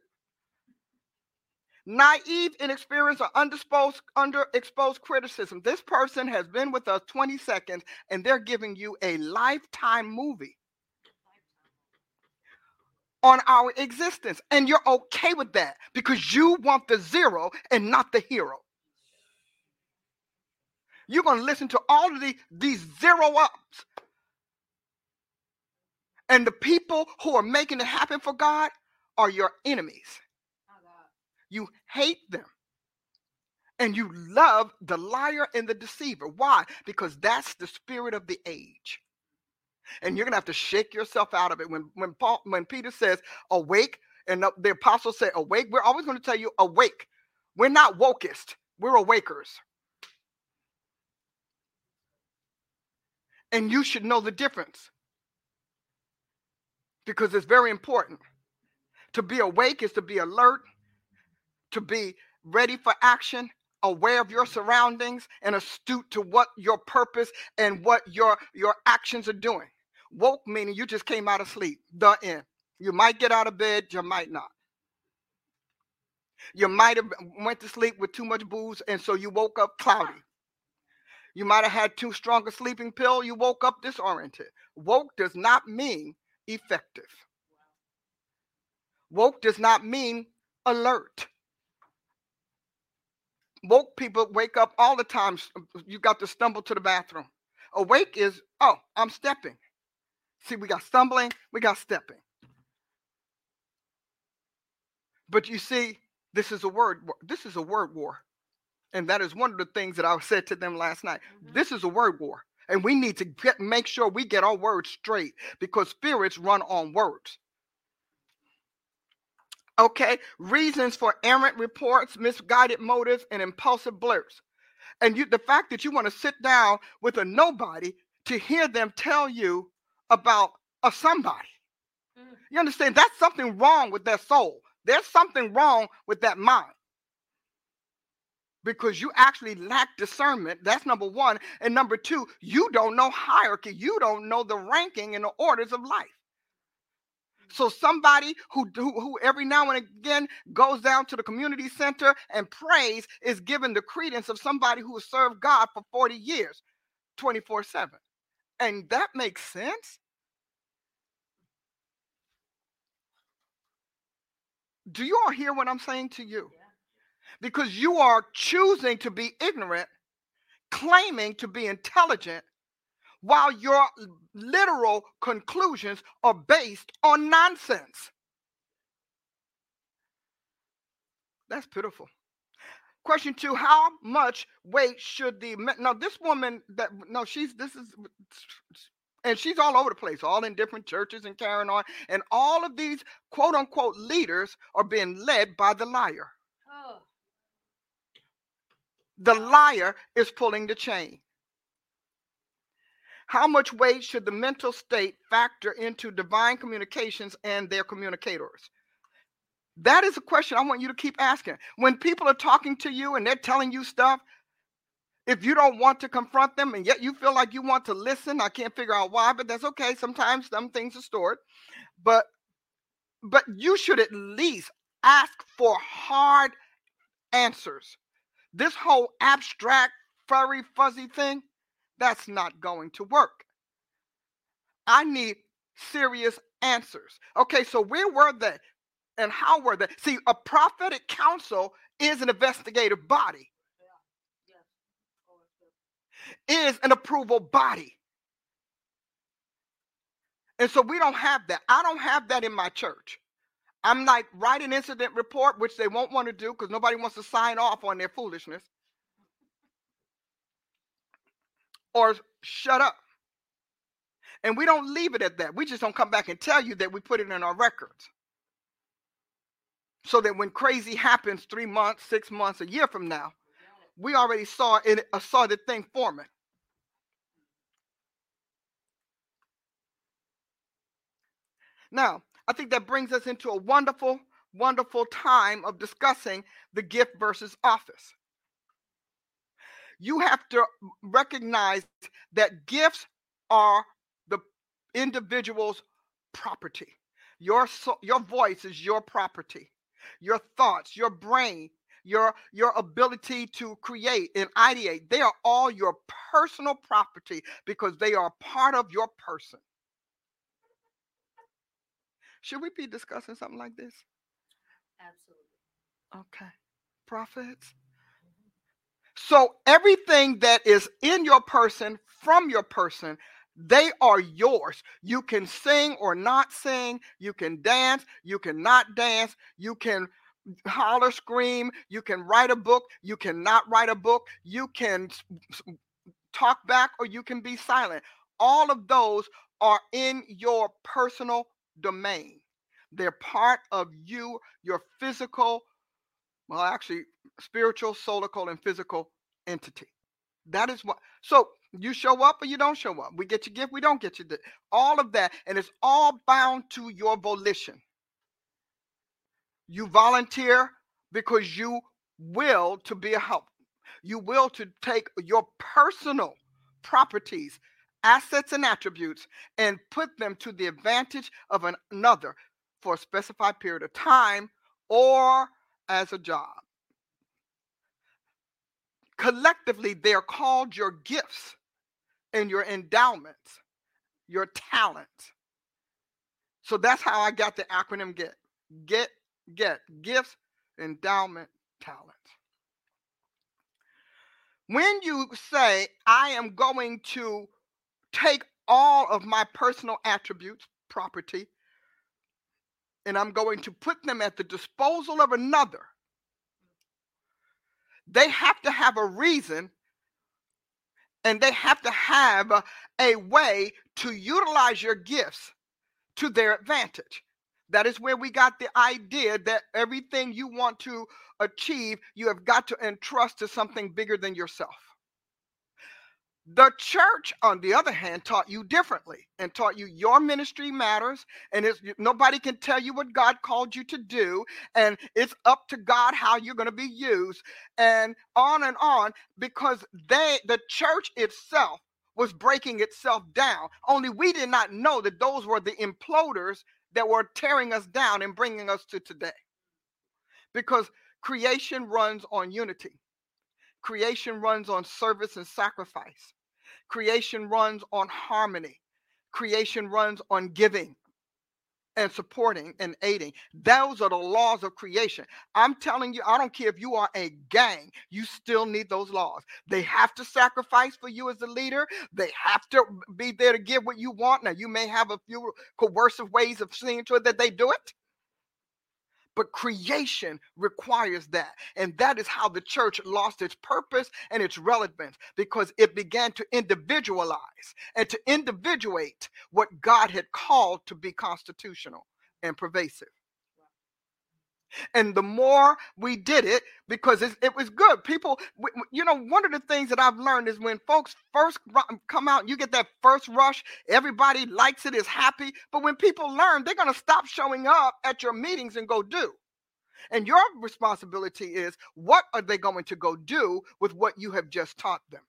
Naive, inexperienced, or undisposed, underexposed criticism. This person has been with us 20 seconds and they're giving you a lifetime movie on our existence. And you're okay with that because you want the zero and not the hero. You're going to listen to all of the, these zero ups. And the people who are making it happen for God are your enemies. You hate them. And you love the liar and the deceiver. Why? Because that's the spirit of the age. And you're gonna have to shake yourself out of it. When when Paul when Peter says awake, and the, the apostles say awake, we're always going to tell you awake. We're not wokest, we're awakers. And you should know the difference because it's very important. To be awake is to be alert, to be ready for action, aware of your surroundings, and astute to what your purpose and what your, your actions are doing. Woke meaning you just came out of sleep, the end. You might get out of bed, you might not. You might have went to sleep with too much booze, and so you woke up cloudy. You might have had too strong a sleeping pill. You woke up disoriented. Woke does not mean effective. Woke does not mean alert. Woke people wake up all the time. You got to stumble to the bathroom. Awake is, oh, I'm stepping. See, we got stumbling, we got stepping. But you see, this is a word, this is a word war. And that is one of the things that I said to them last night. Mm-hmm. This is a word war. And we need to get make sure we get our words straight because spirits run on words. Okay, reasons for errant reports, misguided motives, and impulsive blurs. And you the fact that you want to sit down with a nobody to hear them tell you about a somebody. Mm. You understand? That's something wrong with their soul. There's something wrong with that mind because you actually lack discernment. That's number one. And number two, you don't know hierarchy. You don't know the ranking and the orders of life. So somebody who, who, who every now and again goes down to the community center and prays is given the credence of somebody who has served God for 40 years, 24 7. And that makes sense. Do you all hear what I'm saying to you? Yeah because you are choosing to be ignorant, claiming to be intelligent, while your literal conclusions are based on nonsense. That's pitiful. Question two: How much weight should the now this woman that no she's this is and she's all over the place, all in different churches and carrying on, and all of these quote unquote leaders are being led by the liar. The liar is pulling the chain. How much weight should the mental state factor into divine communications and their communicators? That is a question I want you to keep asking. When people are talking to you and they're telling you stuff, if you don't want to confront them and yet you feel like you want to listen, I can't figure out why, but that's okay. Sometimes some things are stored. But but you should at least ask for hard answers. This whole abstract, furry, fuzzy thing, that's not going to work. I need serious answers. Okay, so where were they and how were they? See, a prophetic council is an investigative body, is an approval body. And so we don't have that. I don't have that in my church. I'm like, write an incident report, which they won't want to do because nobody wants to sign off on their foolishness. Or shut up. And we don't leave it at that. We just don't come back and tell you that we put it in our records. So that when crazy happens three months, six months, a year from now, we already saw it, uh, saw the thing forming. Now, I think that brings us into a wonderful, wonderful time of discussing the gift versus office. You have to recognize that gifts are the individual's property. Your your voice is your property. Your thoughts, your brain, your your ability to create and ideate, they are all your personal property because they are part of your person. Should we be discussing something like this? Absolutely. Okay. Prophets. So everything that is in your person, from your person, they are yours. You can sing or not sing. You can dance. You cannot dance. You can holler, scream. You can write a book. You cannot write a book. You can talk back or you can be silent. All of those are in your personal domain. They're part of you, your physical, well, actually, spiritual, solical, and physical entity. That is what. So you show up or you don't show up. We get your gift, we don't get you. All of that, and it's all bound to your volition. You volunteer because you will to be a help. You will to take your personal properties assets and attributes and put them to the advantage of another for a specified period of time or as a job. Collectively, they are called your gifts and your endowments, your talents. So that's how I got the acronym GET. Get, get, gifts, endowment, talent. When you say, I am going to take all of my personal attributes, property, and I'm going to put them at the disposal of another, they have to have a reason and they have to have a, way to utilize your gifts to their advantage. That is where we got the idea that everything you want to achieve, you have got to entrust to something bigger than yourself. The church, on the other hand, taught you differently and taught you your ministry matters, and it's nobody can tell you what God called you to do, and it's up to God how you're going to be used, and on and on, because they, the church itself, was breaking itself down. Only we did not know that those were the imploders that were tearing us down and bringing us to today. Because creation runs on unity. Creation runs on service and sacrifice. Creation runs on harmony. Creation runs on giving and supporting and aiding. Those are the laws of creation. I'm telling you, I don't care if you are a gang, you still need those laws. They have to sacrifice for you as a leader, they have to be there to give what you want. Now, you may have a few coercive ways of seeing to it that they do it. But creation requires that. And that is how the church lost its purpose and its relevance because it began to individualize and to individuate what God had called to be constitutional and pervasive. And the more we did it, because it, it was good. People, you know, one of the things that I've learned is when folks first um, come out, you get that first rush, everybody likes it, is happy. But when people learn, they're going to stop showing up at your meetings and go do. And your responsibility is what are they going to go do with what you have just taught them?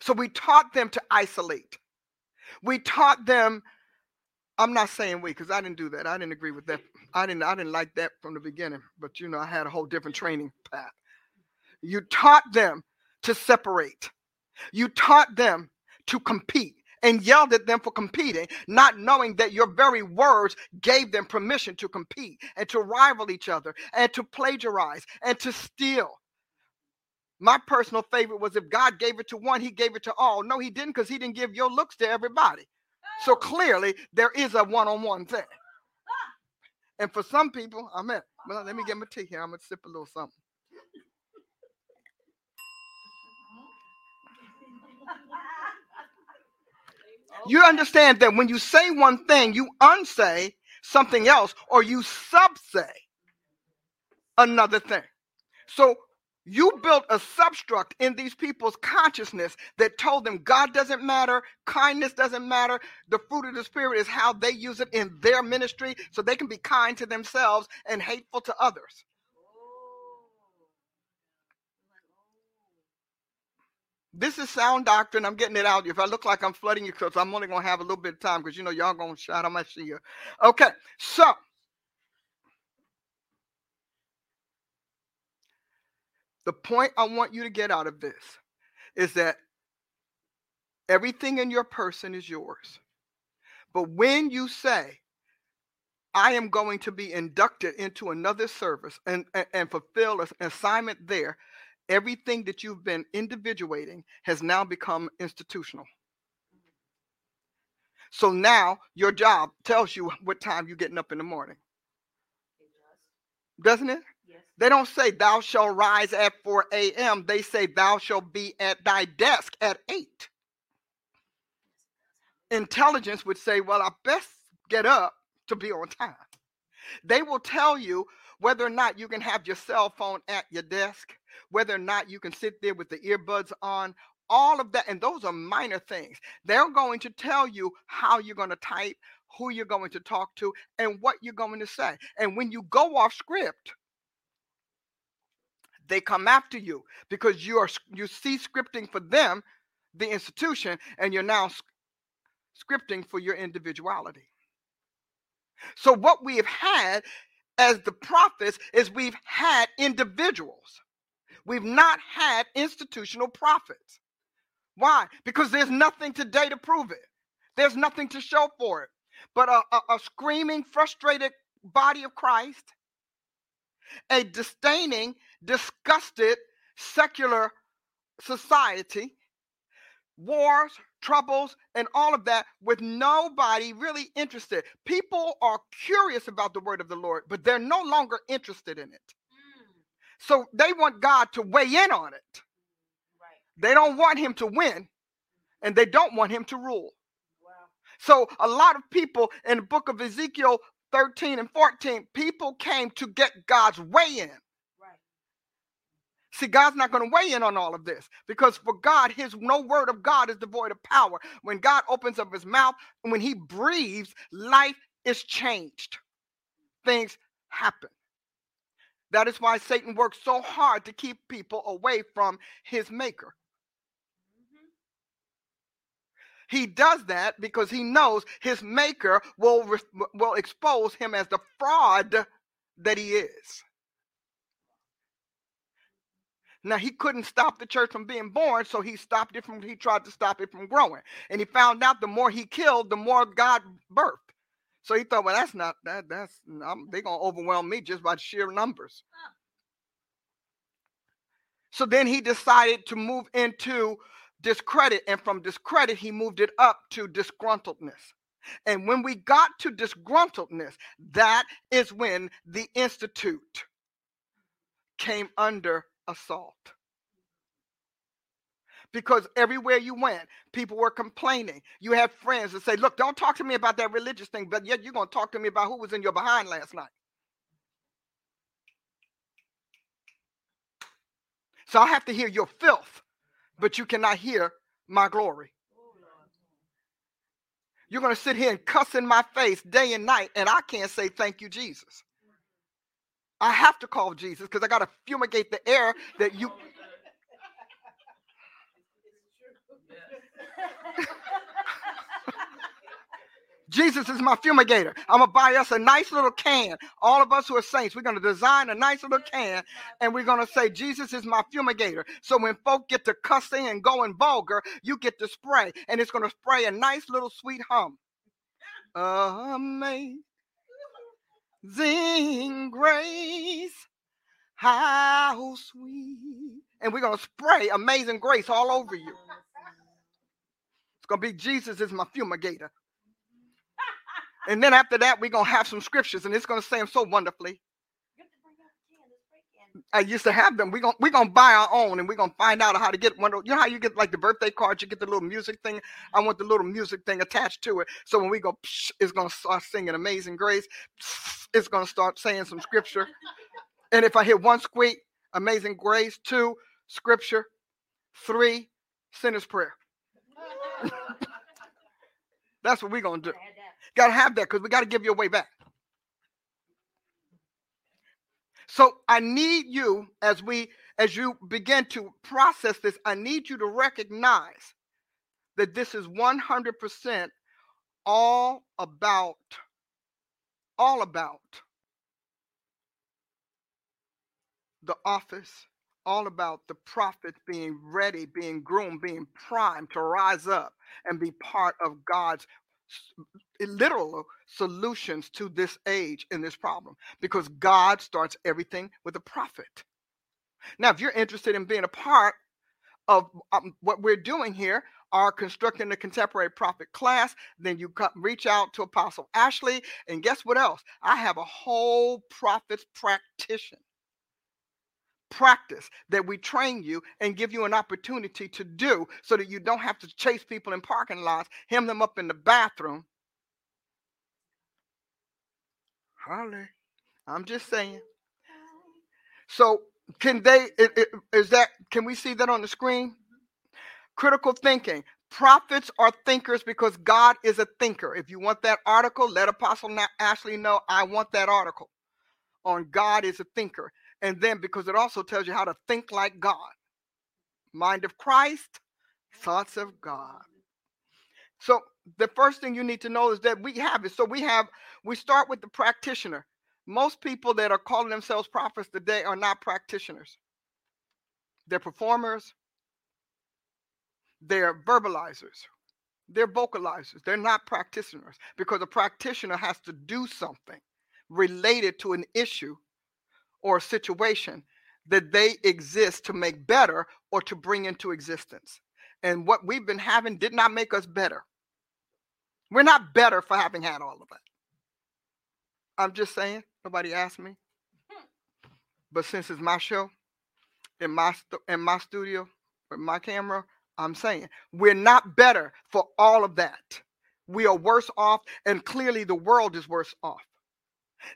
So we taught them to isolate. We taught them I'm not saying we because I didn't do that. I didn't agree with that. I didn't I didn't like that from the beginning, but you know, I had a whole different training path. You taught them to separate. You taught them to compete and yelled at them for competing, not knowing that your very words gave them permission to compete and to rival each other and to plagiarize and to steal. My personal favorite was if God gave it to one, he gave it to all. No, he didn't because he didn't give your looks to everybody. So clearly, there is a one on one thing. And for some people, I'm at, well, let me get my tea here. I'm going to sip a little something. You understand that when you say one thing, you unsay something else or you subsay another thing. So you built a substruct in these people's consciousness that told them God doesn't matter, kindness doesn't matter. The fruit of the Spirit is how they use it in their ministry so they can be kind to themselves and hateful to others. This is sound doctrine. I'm getting it out. If I look like I'm flooding you, because I'm only going to have a little bit of time because you know y'all going to shout, I'm going see you. Okay, so The point I want you to get out of this is that everything in your person is yours. But when you say, I am going to be inducted into another service and, and, and fulfill an assignment there, everything that you've been individuating has now become institutional. So now your job tells you what time you're getting up in the morning. Does. Doesn't it? They don't say, Thou shalt rise at 4 a.m., they say, Thou shalt be at thy desk at 8. Intelligence would say, Well, I best get up to be on time. They will tell you whether or not you can have your cell phone at your desk, whether or not you can sit there with the earbuds on, all of that. And those are minor things. They're going to tell you how you're going to type, who you're going to talk to, and what you're going to say. And when you go off script, they come after you because you are you see scripting for them the institution and you're now scripting for your individuality. So what we have had as the prophets is we've had individuals. We've not had institutional prophets. Why? Because there's nothing today to prove it. There's nothing to show for it. But a, a, a screaming frustrated body of christ a disdaining disgusted secular society, wars, troubles, and all of that with nobody really interested. People are curious about the word of the Lord, but they're no longer interested in it. Mm. So they want God to weigh in on it. Right. They don't want him to win, and they don't want him to rule. Wow. So a lot of people in the book of Ezekiel 13 and 14, people came to get God's weigh in. See, God's not going to weigh in on all of this because for God, his no word of God is devoid of power. When God opens up his mouth and when he breathes, life is changed. Things happen. That is why Satan works so hard to keep people away from his maker. Mm-hmm. He does that because he knows his maker will, will expose him as the fraud that he is. Now he couldn't stop the church from being born, so he stopped it from he tried to stop it from growing. And he found out the more he killed, the more God birthed. So he thought, well, that's not that that's I'm, they're gonna overwhelm me just by sheer numbers. So then he decided to move into discredit, and from discredit, he moved it up to disgruntledness. And when we got to disgruntledness, that is when the institute came under assault. because everywhere you went, people were complaining. You had friends that say, Look, don't talk to me about that religious thing, but yet you're going to talk to me about who was in your behind last night. So I have to hear your filth, but you cannot hear my glory. You're going to sit here and cuss in my face day and night, and I can't say thank you, Jesus. I have to call Jesus because I got to fumigate the air that you. Jesus is my fumigator. I'm going to buy us a nice little can. All of us who are saints, we're going to design a nice little can and we're going to say, Jesus is my fumigator. So when folk get to cussing and going vulgar, you get to spray and it's going to spray a nice little sweet hum. Amazing grace, how sweet. And we're going to spray amazing grace all over you. It's going to be Jesus is my fumigator. And then after that, we're going to have some scriptures, and it's going to say them so wonderfully. I used to have them. We're gonna we're gonna buy our own and we're going to find out how to get one. You know how you get like the birthday cards, you get the little music thing? I want the little music thing attached to it. So when we go, psh, it's going to start singing Amazing Grace. Psh, it's going to start saying some scripture. And if I hit one squeak, Amazing Grace, two, scripture, three, sinner's prayer. That's what we're going to do. Got to have that because we got to give you a way back. So I need you as we as you begin to process this, I need you to recognize that this is 100% all about all about the office, all about the prophets being ready, being groomed, being primed to rise up and be part of God's literal solutions to this age and this problem because God starts everything with a prophet. Now, if you're interested in being a part of um, what we're doing here, are constructing the contemporary prophet class, then you come, reach out to Apostle Ashley. And guess what else? I have a whole prophet's practitioner practice that we train you and give you an opportunity to do so that you don't have to chase people in parking lots, hem them up in the bathroom. Holly, I'm just saying. So, can they, is that, can we see that on the screen? Critical thinking. Prophets are thinkers because God is a thinker. If you want that article, let Apostle Ashley know I want that article on God is a thinker. And then because it also tells you how to think like God. Mind of Christ, thoughts of God. So the first thing you need to know is that we have it. So we have, we start with the practitioner. Most people that are calling themselves prophets today are not practitioners. They're performers, they're verbalizers, they're vocalizers. They're not practitioners because a practitioner has to do something related to an issue or a situation that they exist to make better or to bring into existence. And what we've been having did not make us better. We're not better for having had all of that. I'm just saying, nobody asked me. But since it's my show, in my in my studio, with my camera, I'm saying we're not better for all of that. We are worse off, and clearly the world is worse off.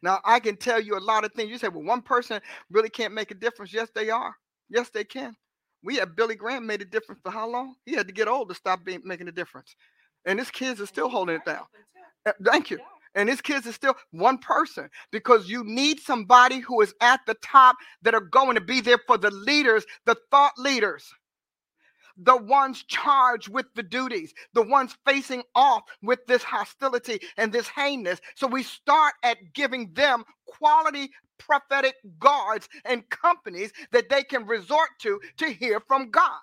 Now, I can tell you a lot of things. You say, well, one person really can't make a difference. Yes, they are. Yes, they can. We have Billy Graham made a difference for how long? He had to get old to stop being, making a difference. And his kids are still holding it down. Uh, thank you. And his kids are still one person because you need somebody who is at the top that are going to be there for the leaders, the thought leaders the ones charged with the duties, the ones facing off with this hostility and this heinous. So we start at giving them quality prophetic guards and companies that they can resort to to hear from God.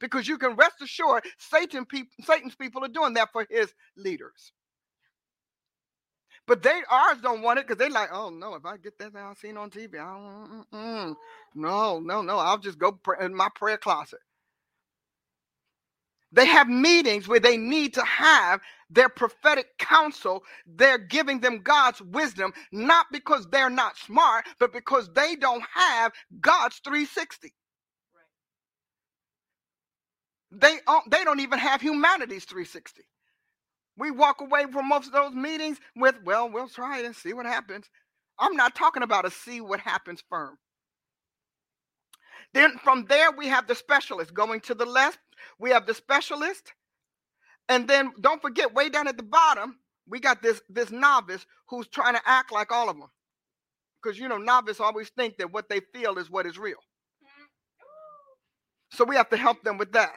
Because you can rest assured Satan pe- Satan's people are doing that for his leaders. But they ours don't want it because they're like, oh no, if I get that thing I seen on TV, I don't, mm, no, no, no, I'll just go pray in my prayer closet. They have meetings where they need to have their prophetic counsel. They're giving them God's wisdom, not because they're not smart, but because they don't have God's 360. They, they don't even have humanities 360. We walk away from most of those meetings with, well, we'll try it and see what happens. I'm not talking about a see what happens firm. Then from there, we have the specialist going to the left. We have the specialist. And then don't forget, way down at the bottom, we got this, this novice who's trying to act like all of them. Because, you know, novice always think that what they feel is what is real. So we have to help them with that.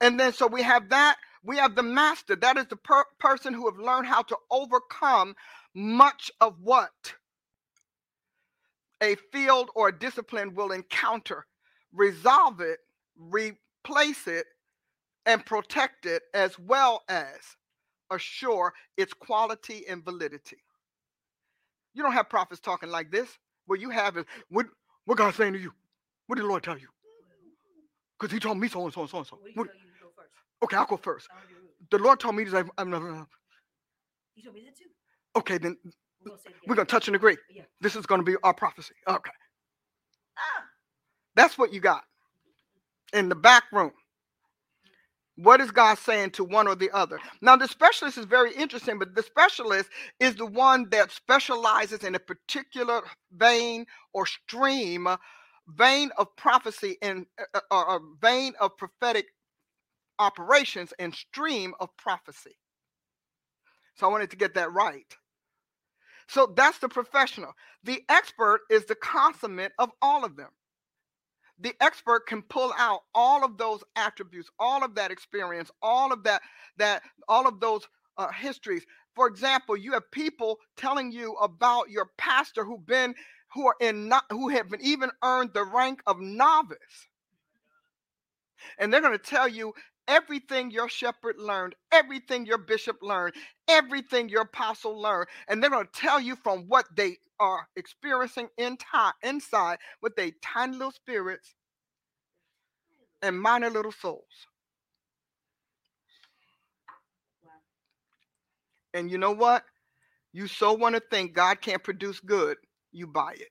And then so we have that. We have the master. That is the per- person who have learned how to overcome much of what a field or a discipline will encounter, resolve it, replace it, and protect it, as well as assure its quality and validity. You don't have prophets talking like this. What you have is what what God's saying to you. What did the Lord tell you? Because he told me so and so and so and so. What, okay, I'll go first. The Lord told me to say, I'm not. He told me that too. Okay, then We're gonna we're going to touch and agree. Yeah. This is going to be our prophecy. Okay. Ah, That's what you got in the back room. What is God saying to one or the other? Now, the specialist is very interesting, but the specialist is the one that specializes in a particular vein or stream, uh, vein of prophecy and uh, uh, or vein of prophetic operations and stream of prophecy. So I wanted to get that right. So that's the professional. The expert is the consummate of all of them the expert can pull out all of those attributes all of that experience all of that that all of those uh, histories. For example you have people telling you about your pastor who've been who are in not who have been even earned the rank of novice. And they're going to tell you everything your shepherd learned everything your bishop learned everything your apostle learned and they're going to tell you from what they are experiencing in time inside with their tiny little spirits and minor little souls. And you know what? You so want to think god can't produce good you buy it.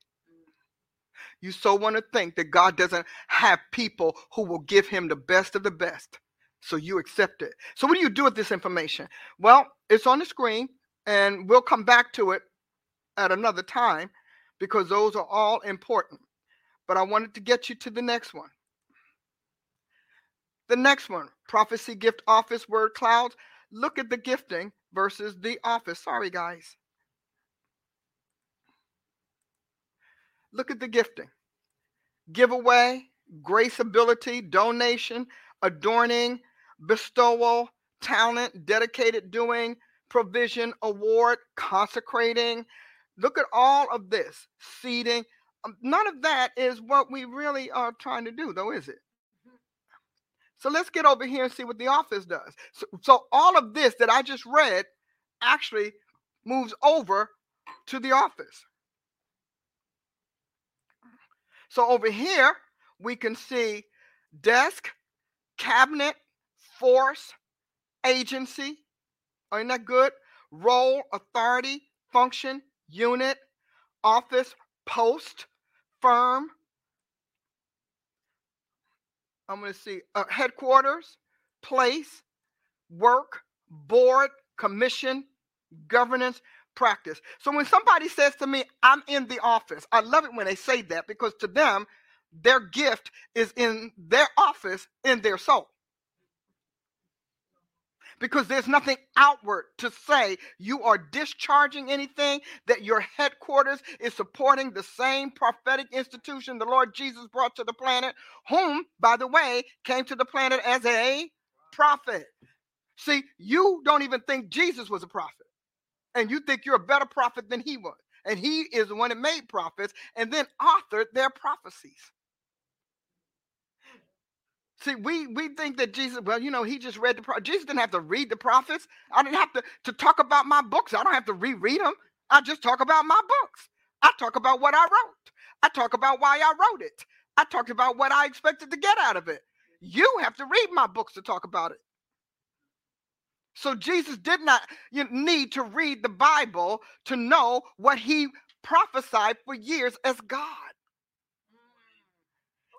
You so want to think that god doesn't have people who will give him the best of the best so you accept it so what do you do with this information well it's on the screen and we'll come back to it at another time because those are all important. But I wanted to get you to the next one. The next one prophecy, gift, office, word clouds. Look at the gifting versus the office. Sorry, guys. Look at the gifting giveaway, grace, ability, donation, adorning, bestowal, talent, dedicated doing, provision, award, consecrating. Look at all of this seeding. Um, None of that is what we really are trying to do, though, is it? So let's get over here and see what the office does. So, so all of this that I just read actually moves over to the office. So over here, we can see desk, cabinet, force, agency. Isn't that good? Role, authority, function, unit, office, post, firm. I'm going to see uh, headquarters, place, work, board, commission, governance, practice. So when somebody says to me, I'm in the office, I love it when they say that because to them, their gift is in their office, in their soul. Because there's nothing outward to say you are discharging anything, that your headquarters is supporting the same prophetic institution the Lord Jesus brought to the planet, whom, by the way, came to the planet as a prophet. See, you don't even think Jesus was a prophet, and you think you're a better prophet than he was. And he is the one that made prophets and then authored their prophecies. See, we we think that Jesus, well, you know, he just read the pro- Jesus didn't have to read the prophets. I didn't have to to talk about my books. I don't have to reread them. I just talk about my books. I talk about what I wrote. I talk about why I wrote it. I talked about what I expected to get out of it. You have to read my books to talk about it. So Jesus did not need to read the Bible to know what he prophesied for years as God.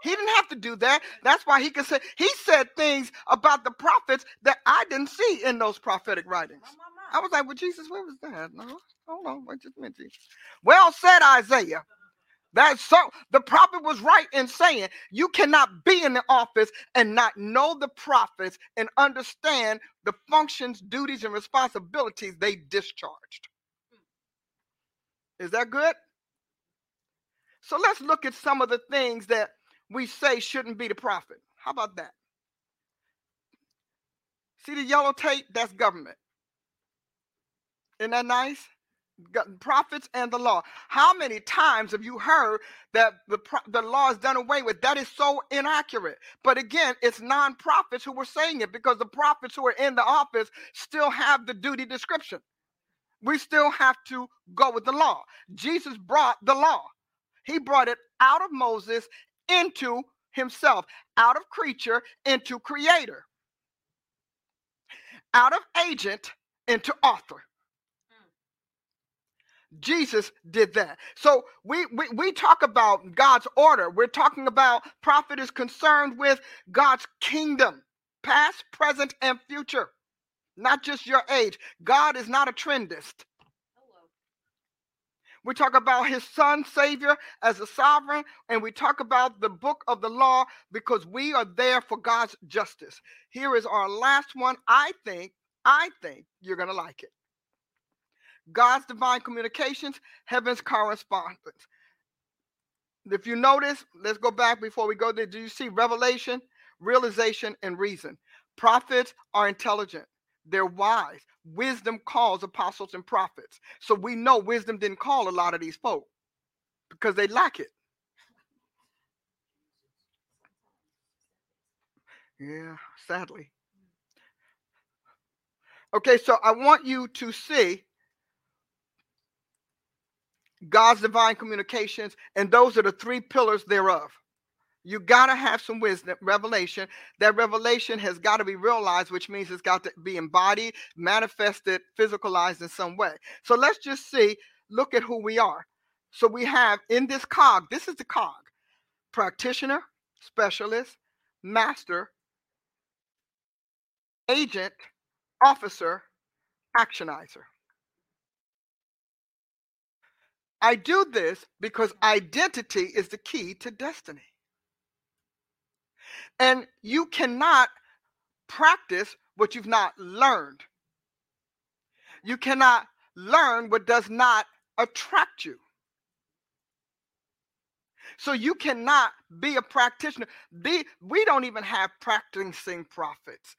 He didn't have to do that. That's why he could say he said things about the prophets that I didn't see in those prophetic writings. I was like, well, Jesus, where was that? No, hold on, wait just a minute. Well said, Isaiah. That's so the prophet was right in saying you cannot be in the office and not know the prophets and understand the functions, duties, and responsibilities they discharged. Is that good? So let's look at some of the things that we say shouldn't be the prophet. How about that? See the yellow tape? That's government. Isn't that nice? Prophets and the law. How many times have you heard that the the law is done away with? That is so inaccurate. But again, it's non-prophets who were saying it because the prophets who are in the office still have the duty description. We still have to go with the law. Jesus brought the law. He brought it out of Moses into himself, out of creature into creator, out of agent into author. Mm. Jesus did that. So we, we we talk about God's order. We're talking about prophet is concerned with God's kingdom, past, present, and future, not just your age. God is not a trendist. We talk about his son, Savior, as a sovereign, and we talk about the book of the law because we are there for God's justice. Here is our last one. I think, I think you're going to like it. God's divine communications, heaven's correspondence. If you notice, let's go back before we go there. Do you see revelation, realization, and reason? Prophets are intelligent. They're wise. Wisdom calls apostles and prophets. So we know wisdom didn't call a lot of these folk because they lack it. Yeah, sadly. Okay, so I want you to see God's divine communications, and those are the three pillars thereof. You got to have some wisdom, revelation. That revelation has got to be realized, which means it's got to be embodied, manifested, physicalized in some way. So let's just see, look at who we are. So we have in this cog, this is the cog practitioner, specialist, master, agent, officer, actionizer. I do this because identity is the key to destiny. And you cannot practice what you've not learned. You cannot learn what does not attract you. So you cannot be a practitioner. Be, we don't even have practicing prophets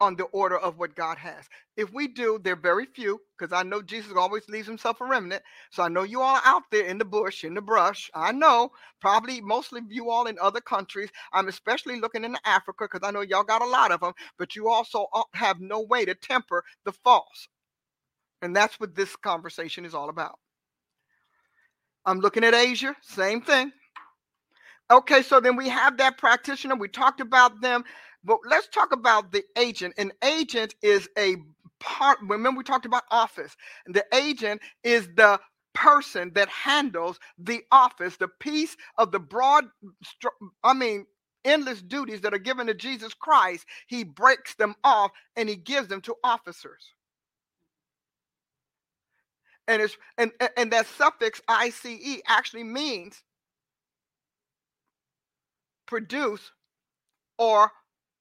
on the order of what God has. If we do, they're very few because I know Jesus always leaves himself a remnant. So I know you all out there in the bush, in the brush. I know probably mostly you all in other countries. I'm especially looking into Africa because I know y'all got a lot of them, but you also uh, have no way to temper the false. And that's what this conversation is all about. I'm looking at Asia, same thing. Okay, so then we have that practitioner. We talked about them. But let's talk about the agent. An agent is a part, remember we talked about office. The agent is the person that handles the office, the piece of the broad, I mean, endless duties that are given to Jesus Christ. He breaks them off and he gives them to officers. And it's and and that suffix ICE actually means produce or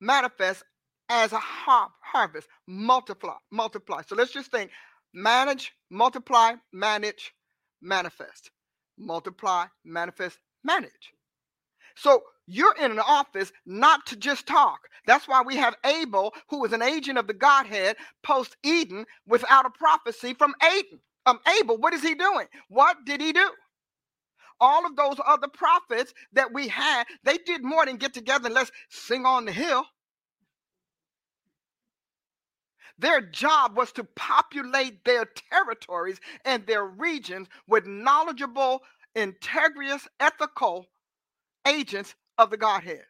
manifest as a har- harvest, multiply, multiply. So let's just think manage, multiply, manage, manifest. Multiply, manifest, manage. So you're in an office not to just talk. That's why we have Abel, who was an agent of the Godhead post Eden without a prophecy from Aden. Um, Abel, what is he doing? What did he do? All of those other prophets that we had, they did more than get together and let's sing on the hill. Their job was to populate their territories and their regions with knowledgeable, integrous, ethical agents of the Godhead.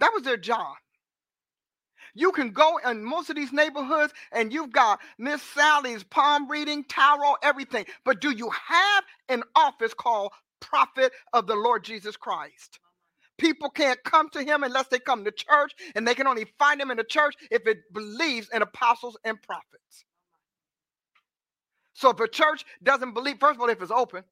That was their job. You can go in most of these neighborhoods and you've got Miss Sally's palm reading, tarot, everything. But do you have an office called Prophet of the Lord Jesus Christ? People can't come to him unless they come to church, and they can only find him in the church if it believes in apostles and prophets. So if a church doesn't believe, first of all, if it's open,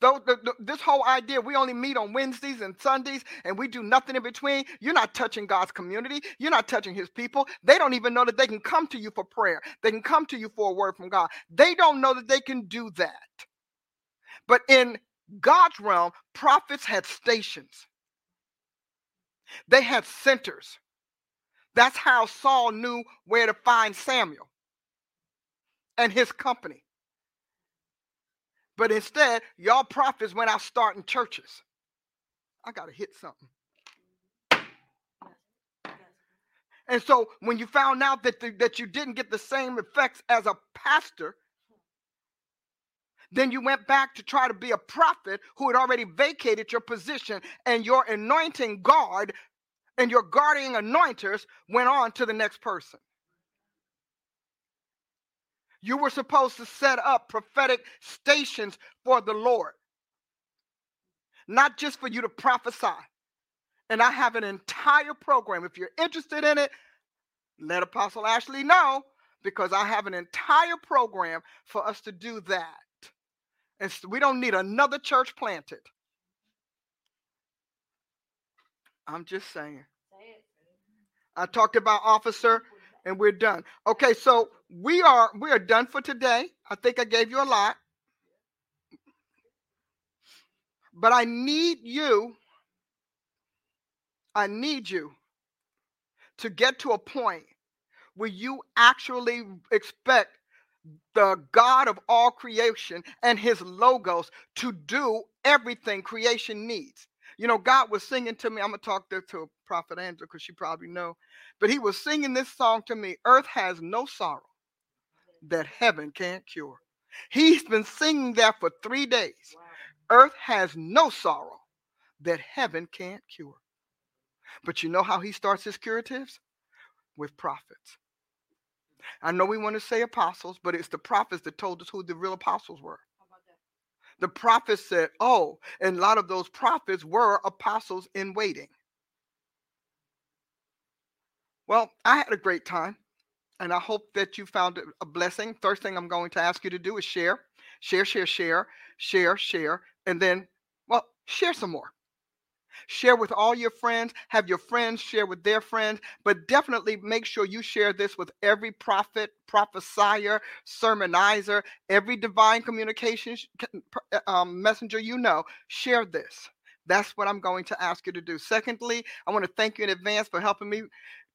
Though this whole idea, we only meet on Wednesdays and Sundays and we do nothing in between, you're not touching God's community. You're not touching his people. They don't even know that they can come to you for prayer. They can come to you for a word from God. They don't know that they can do that. But in God's realm, prophets had stations, they had centers. That's how Saul knew where to find Samuel and his company. But instead, y'all prophets went out starting churches. I got to hit something. And so when you found out that, the, that you didn't get the same effects as a pastor, then you went back to try to be a prophet who had already vacated your position, and your anointing guard and your guardian anointers went on to the next person. You were supposed to set up prophetic stations for the Lord, not just for you to prophesy. And I have an entire program. If you're interested in it, let Apostle Ashley know because I have an entire program for us to do that. And so we don't need another church planted. I'm just saying. I talked about officer and we're done. Okay, so we are we are done for today. I think I gave you a lot. But I need you I need you to get to a point where you actually expect the God of all creation and his logos to do everything creation needs. You know, God was singing to me. I'm gonna talk there to Prophet Andrew because she probably know. But he was singing this song to me. Earth has no sorrow that heaven can't cure. He's been singing that for three days. Earth has no sorrow that heaven can't cure. But you know how he starts his curatives? With prophets. I know we want to say apostles, but it's the prophets that told us who the real apostles were. The prophets said, oh, and a lot of those prophets were apostles in waiting. Well, I had a great time, and I hope that you found it a blessing. First thing I'm going to ask you to do is share, share, share, share, share, share, and then, well, share some more. Share with all your friends. Have your friends share with their friends. But definitely make sure you share this with every prophet, prophesier, sermonizer, every divine communication uh, um, messenger you know. Share this. That's what I'm going to ask you to do. Secondly, I want to thank you in advance for helping me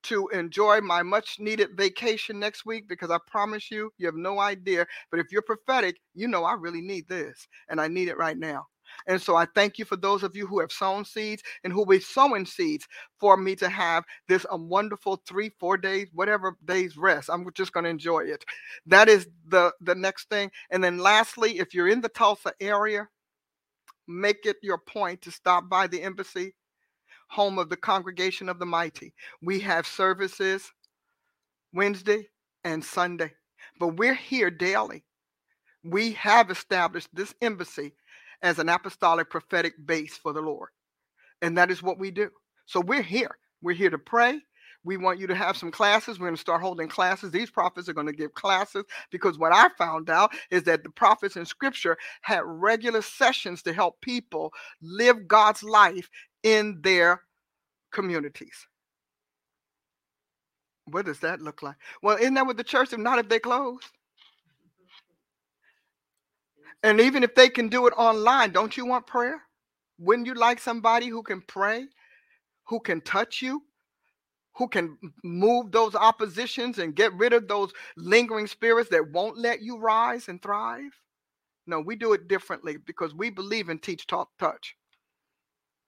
to enjoy my much needed vacation next week because I promise you, you have no idea. But if you're prophetic, you know I really need this and I need it right now. And so I thank you for those of you who have sown seeds and who will be sowing seeds for me to have this um, wonderful three, four days, whatever days rest. I'm just going to enjoy it. That is the, the next thing. And then lastly, if you're in the Tulsa area, make it your point to stop by the embassy, home of the congregation of the mighty. We have services Wednesday and Sunday, but we're here daily. We have established this embassy as an apostolic prophetic base for the Lord. And that is what we do. So we're here. We're here to pray. We want you to have some classes. We're going to start holding classes. These prophets are going to give classes because what I found out is that the prophets in scripture had regular sessions to help people live God's life in their communities. What does that look like? Well, isn't that what the church, if not if they close? And even if they can do it online, don't you want prayer? Wouldn't you like somebody who can pray, who can touch you, who can move those oppositions and get rid of those lingering spirits that won't let you rise and thrive? No, we do it differently because we believe in teach, talk, touch.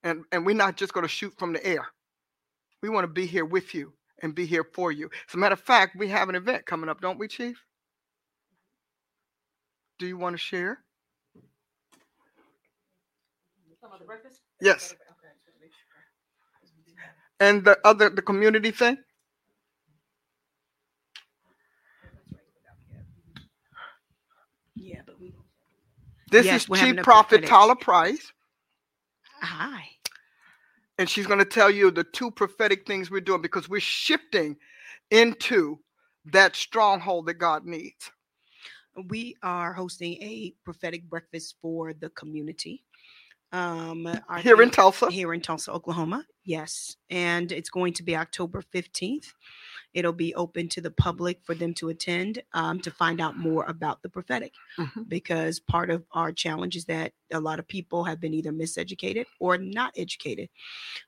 And, and we're not just going to shoot from the air. We want to be here with you and be here for you. As a matter of fact, we have an event coming up, don't we, Chief? Do you want to share? Yes. And the other, the community thing? This Yes, is Chief Prophet Tyler Price, Hi. And she's going to tell you the two prophetic things we're doing because we're shifting into that stronghold that God needs. We are hosting a prophetic breakfast for the community. Um, Here in Tulsa. here in Tulsa, Oklahoma. Yes. And it's going to be October 15th. It'll be open to the public for them to attend um, to find out more about the prophetic. Mhm. Because part of our challenge is that a lot of people have been either miseducated or not educated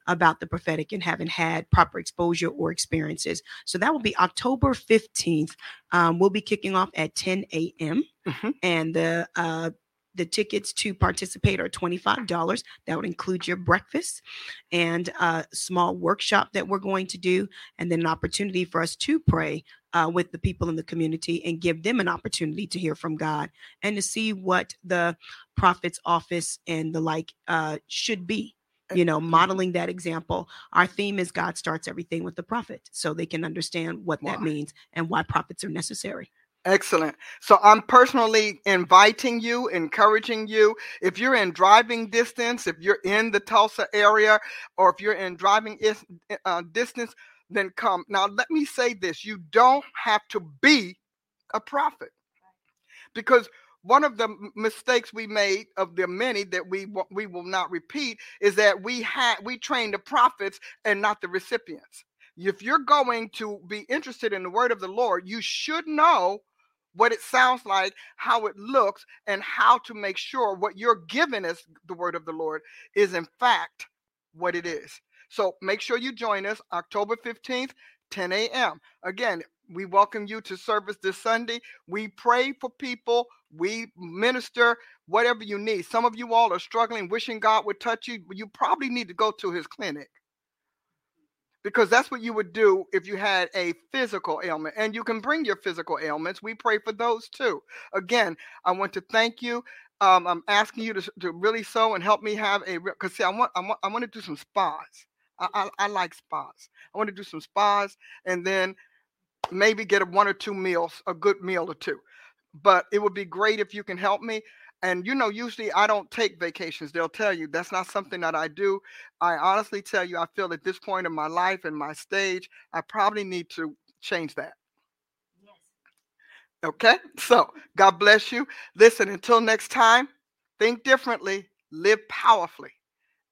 about the prophetic and haven't had proper exposure or experiences. So that will be October 15th. Um, we'll be kicking off at 10 a.m. Mhm. And the uh, the tickets to participate are $25. That would include your breakfast and a small workshop that we're going to do, and then an opportunity for us to pray uh, with the people in the community and give them an opportunity to hear from God and to see what the prophet's office and the like uh, should be. You know, modeling that example. Our theme is God starts everything with the prophet, so they can understand what that means and why prophets are necessary. Excellent. So I'm personally inviting you, encouraging you. If you're in driving distance, if you're in the Tulsa area, or if you're in driving is, uh, distance, then come. Now, let me say this you don't have to be a prophet because one of the mistakes we made of the many that we we will not repeat is that we had we trained the prophets and not the recipients if you're going to be interested in the word of the lord you should know what it sounds like how it looks and how to make sure what you're given as the word of the lord is in fact what it is. So make sure you join us october 15th 10 a.m again we welcome you to service this sunday. We pray for people. We minister whatever you need. Some of you all are struggling wishing god would touch you you probably need to go to his clinic because that's what you would do if you had a physical ailment and you can bring your physical ailments we pray for those too. Again i want to thank you. Um, i'm asking you to, to really sow and help me have a because see i want i want i want to do some spas. I, I, I like spas. I want to do some spas and then maybe get a one or two meals a good meal or two. But it would be great if you can help me and you know usually i don't take vacations they'll tell you that's not something that i do i honestly tell you i feel at this point in my life and my stage i probably need to change that Yes. okay so god bless you listen until next time think differently live powerfully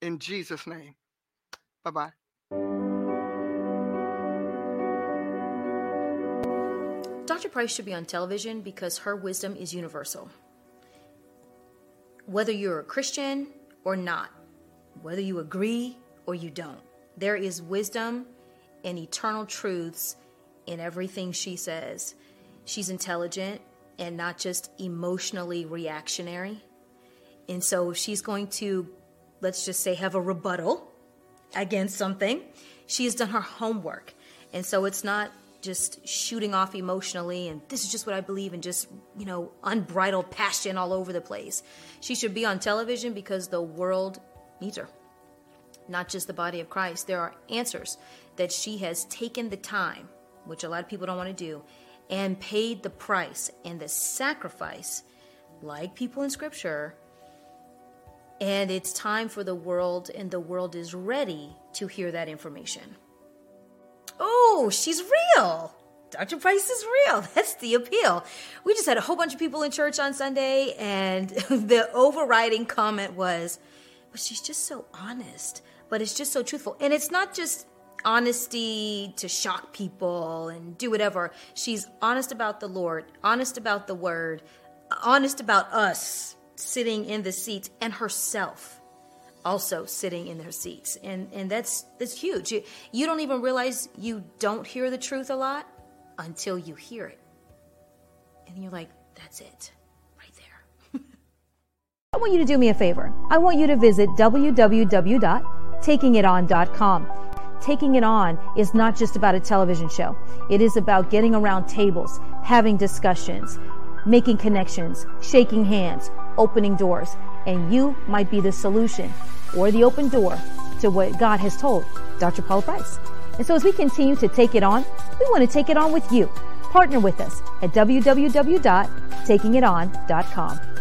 in jesus name bye-bye Dr. Price should be on television because her wisdom is universal. Whether you're a Christian or not, whether you agree or you don't, there is wisdom and eternal truths in everything she says. She's intelligent and not just emotionally reactionary. And so if she's going to, let's just say, have a rebuttal against something, she has done her homework. And so it's not just shooting off emotionally and this is just what I believe and just, you know, unbridled passion all over the place. She should be on television because the world needs her, not just the body of Christ. There are answers that she has taken the time, which a lot of people don't want to do, and paid the price and the sacrifice, like people in scripture. And it's time for the world, and the world is ready to hear that information. Oh, she's real. Dr. Price is real. That's the appeal. We just had a whole bunch of people in church on Sunday, and the overriding comment was, but she's just so honest, but it's just so truthful. And it's not just honesty to shock people and do whatever. She's honest about the Lord, honest about the word, honest about us sitting in the seats and herself also sitting in their seats and and that's that's huge you, you don't even realize you don't hear the truth a lot until you hear it and you're like that's it right there I want you to do me a favor. I want you to visit www.takingiton.com. Taking It On is not just about a television show. It is about getting around tables, having discussions, making connections, shaking hands, opening doors. And you might be the solution or the open door to what God has told Dr. Paula Price. And so as we continue to take it on, we want to take it on with you. Partner with us at www.takingiton.com.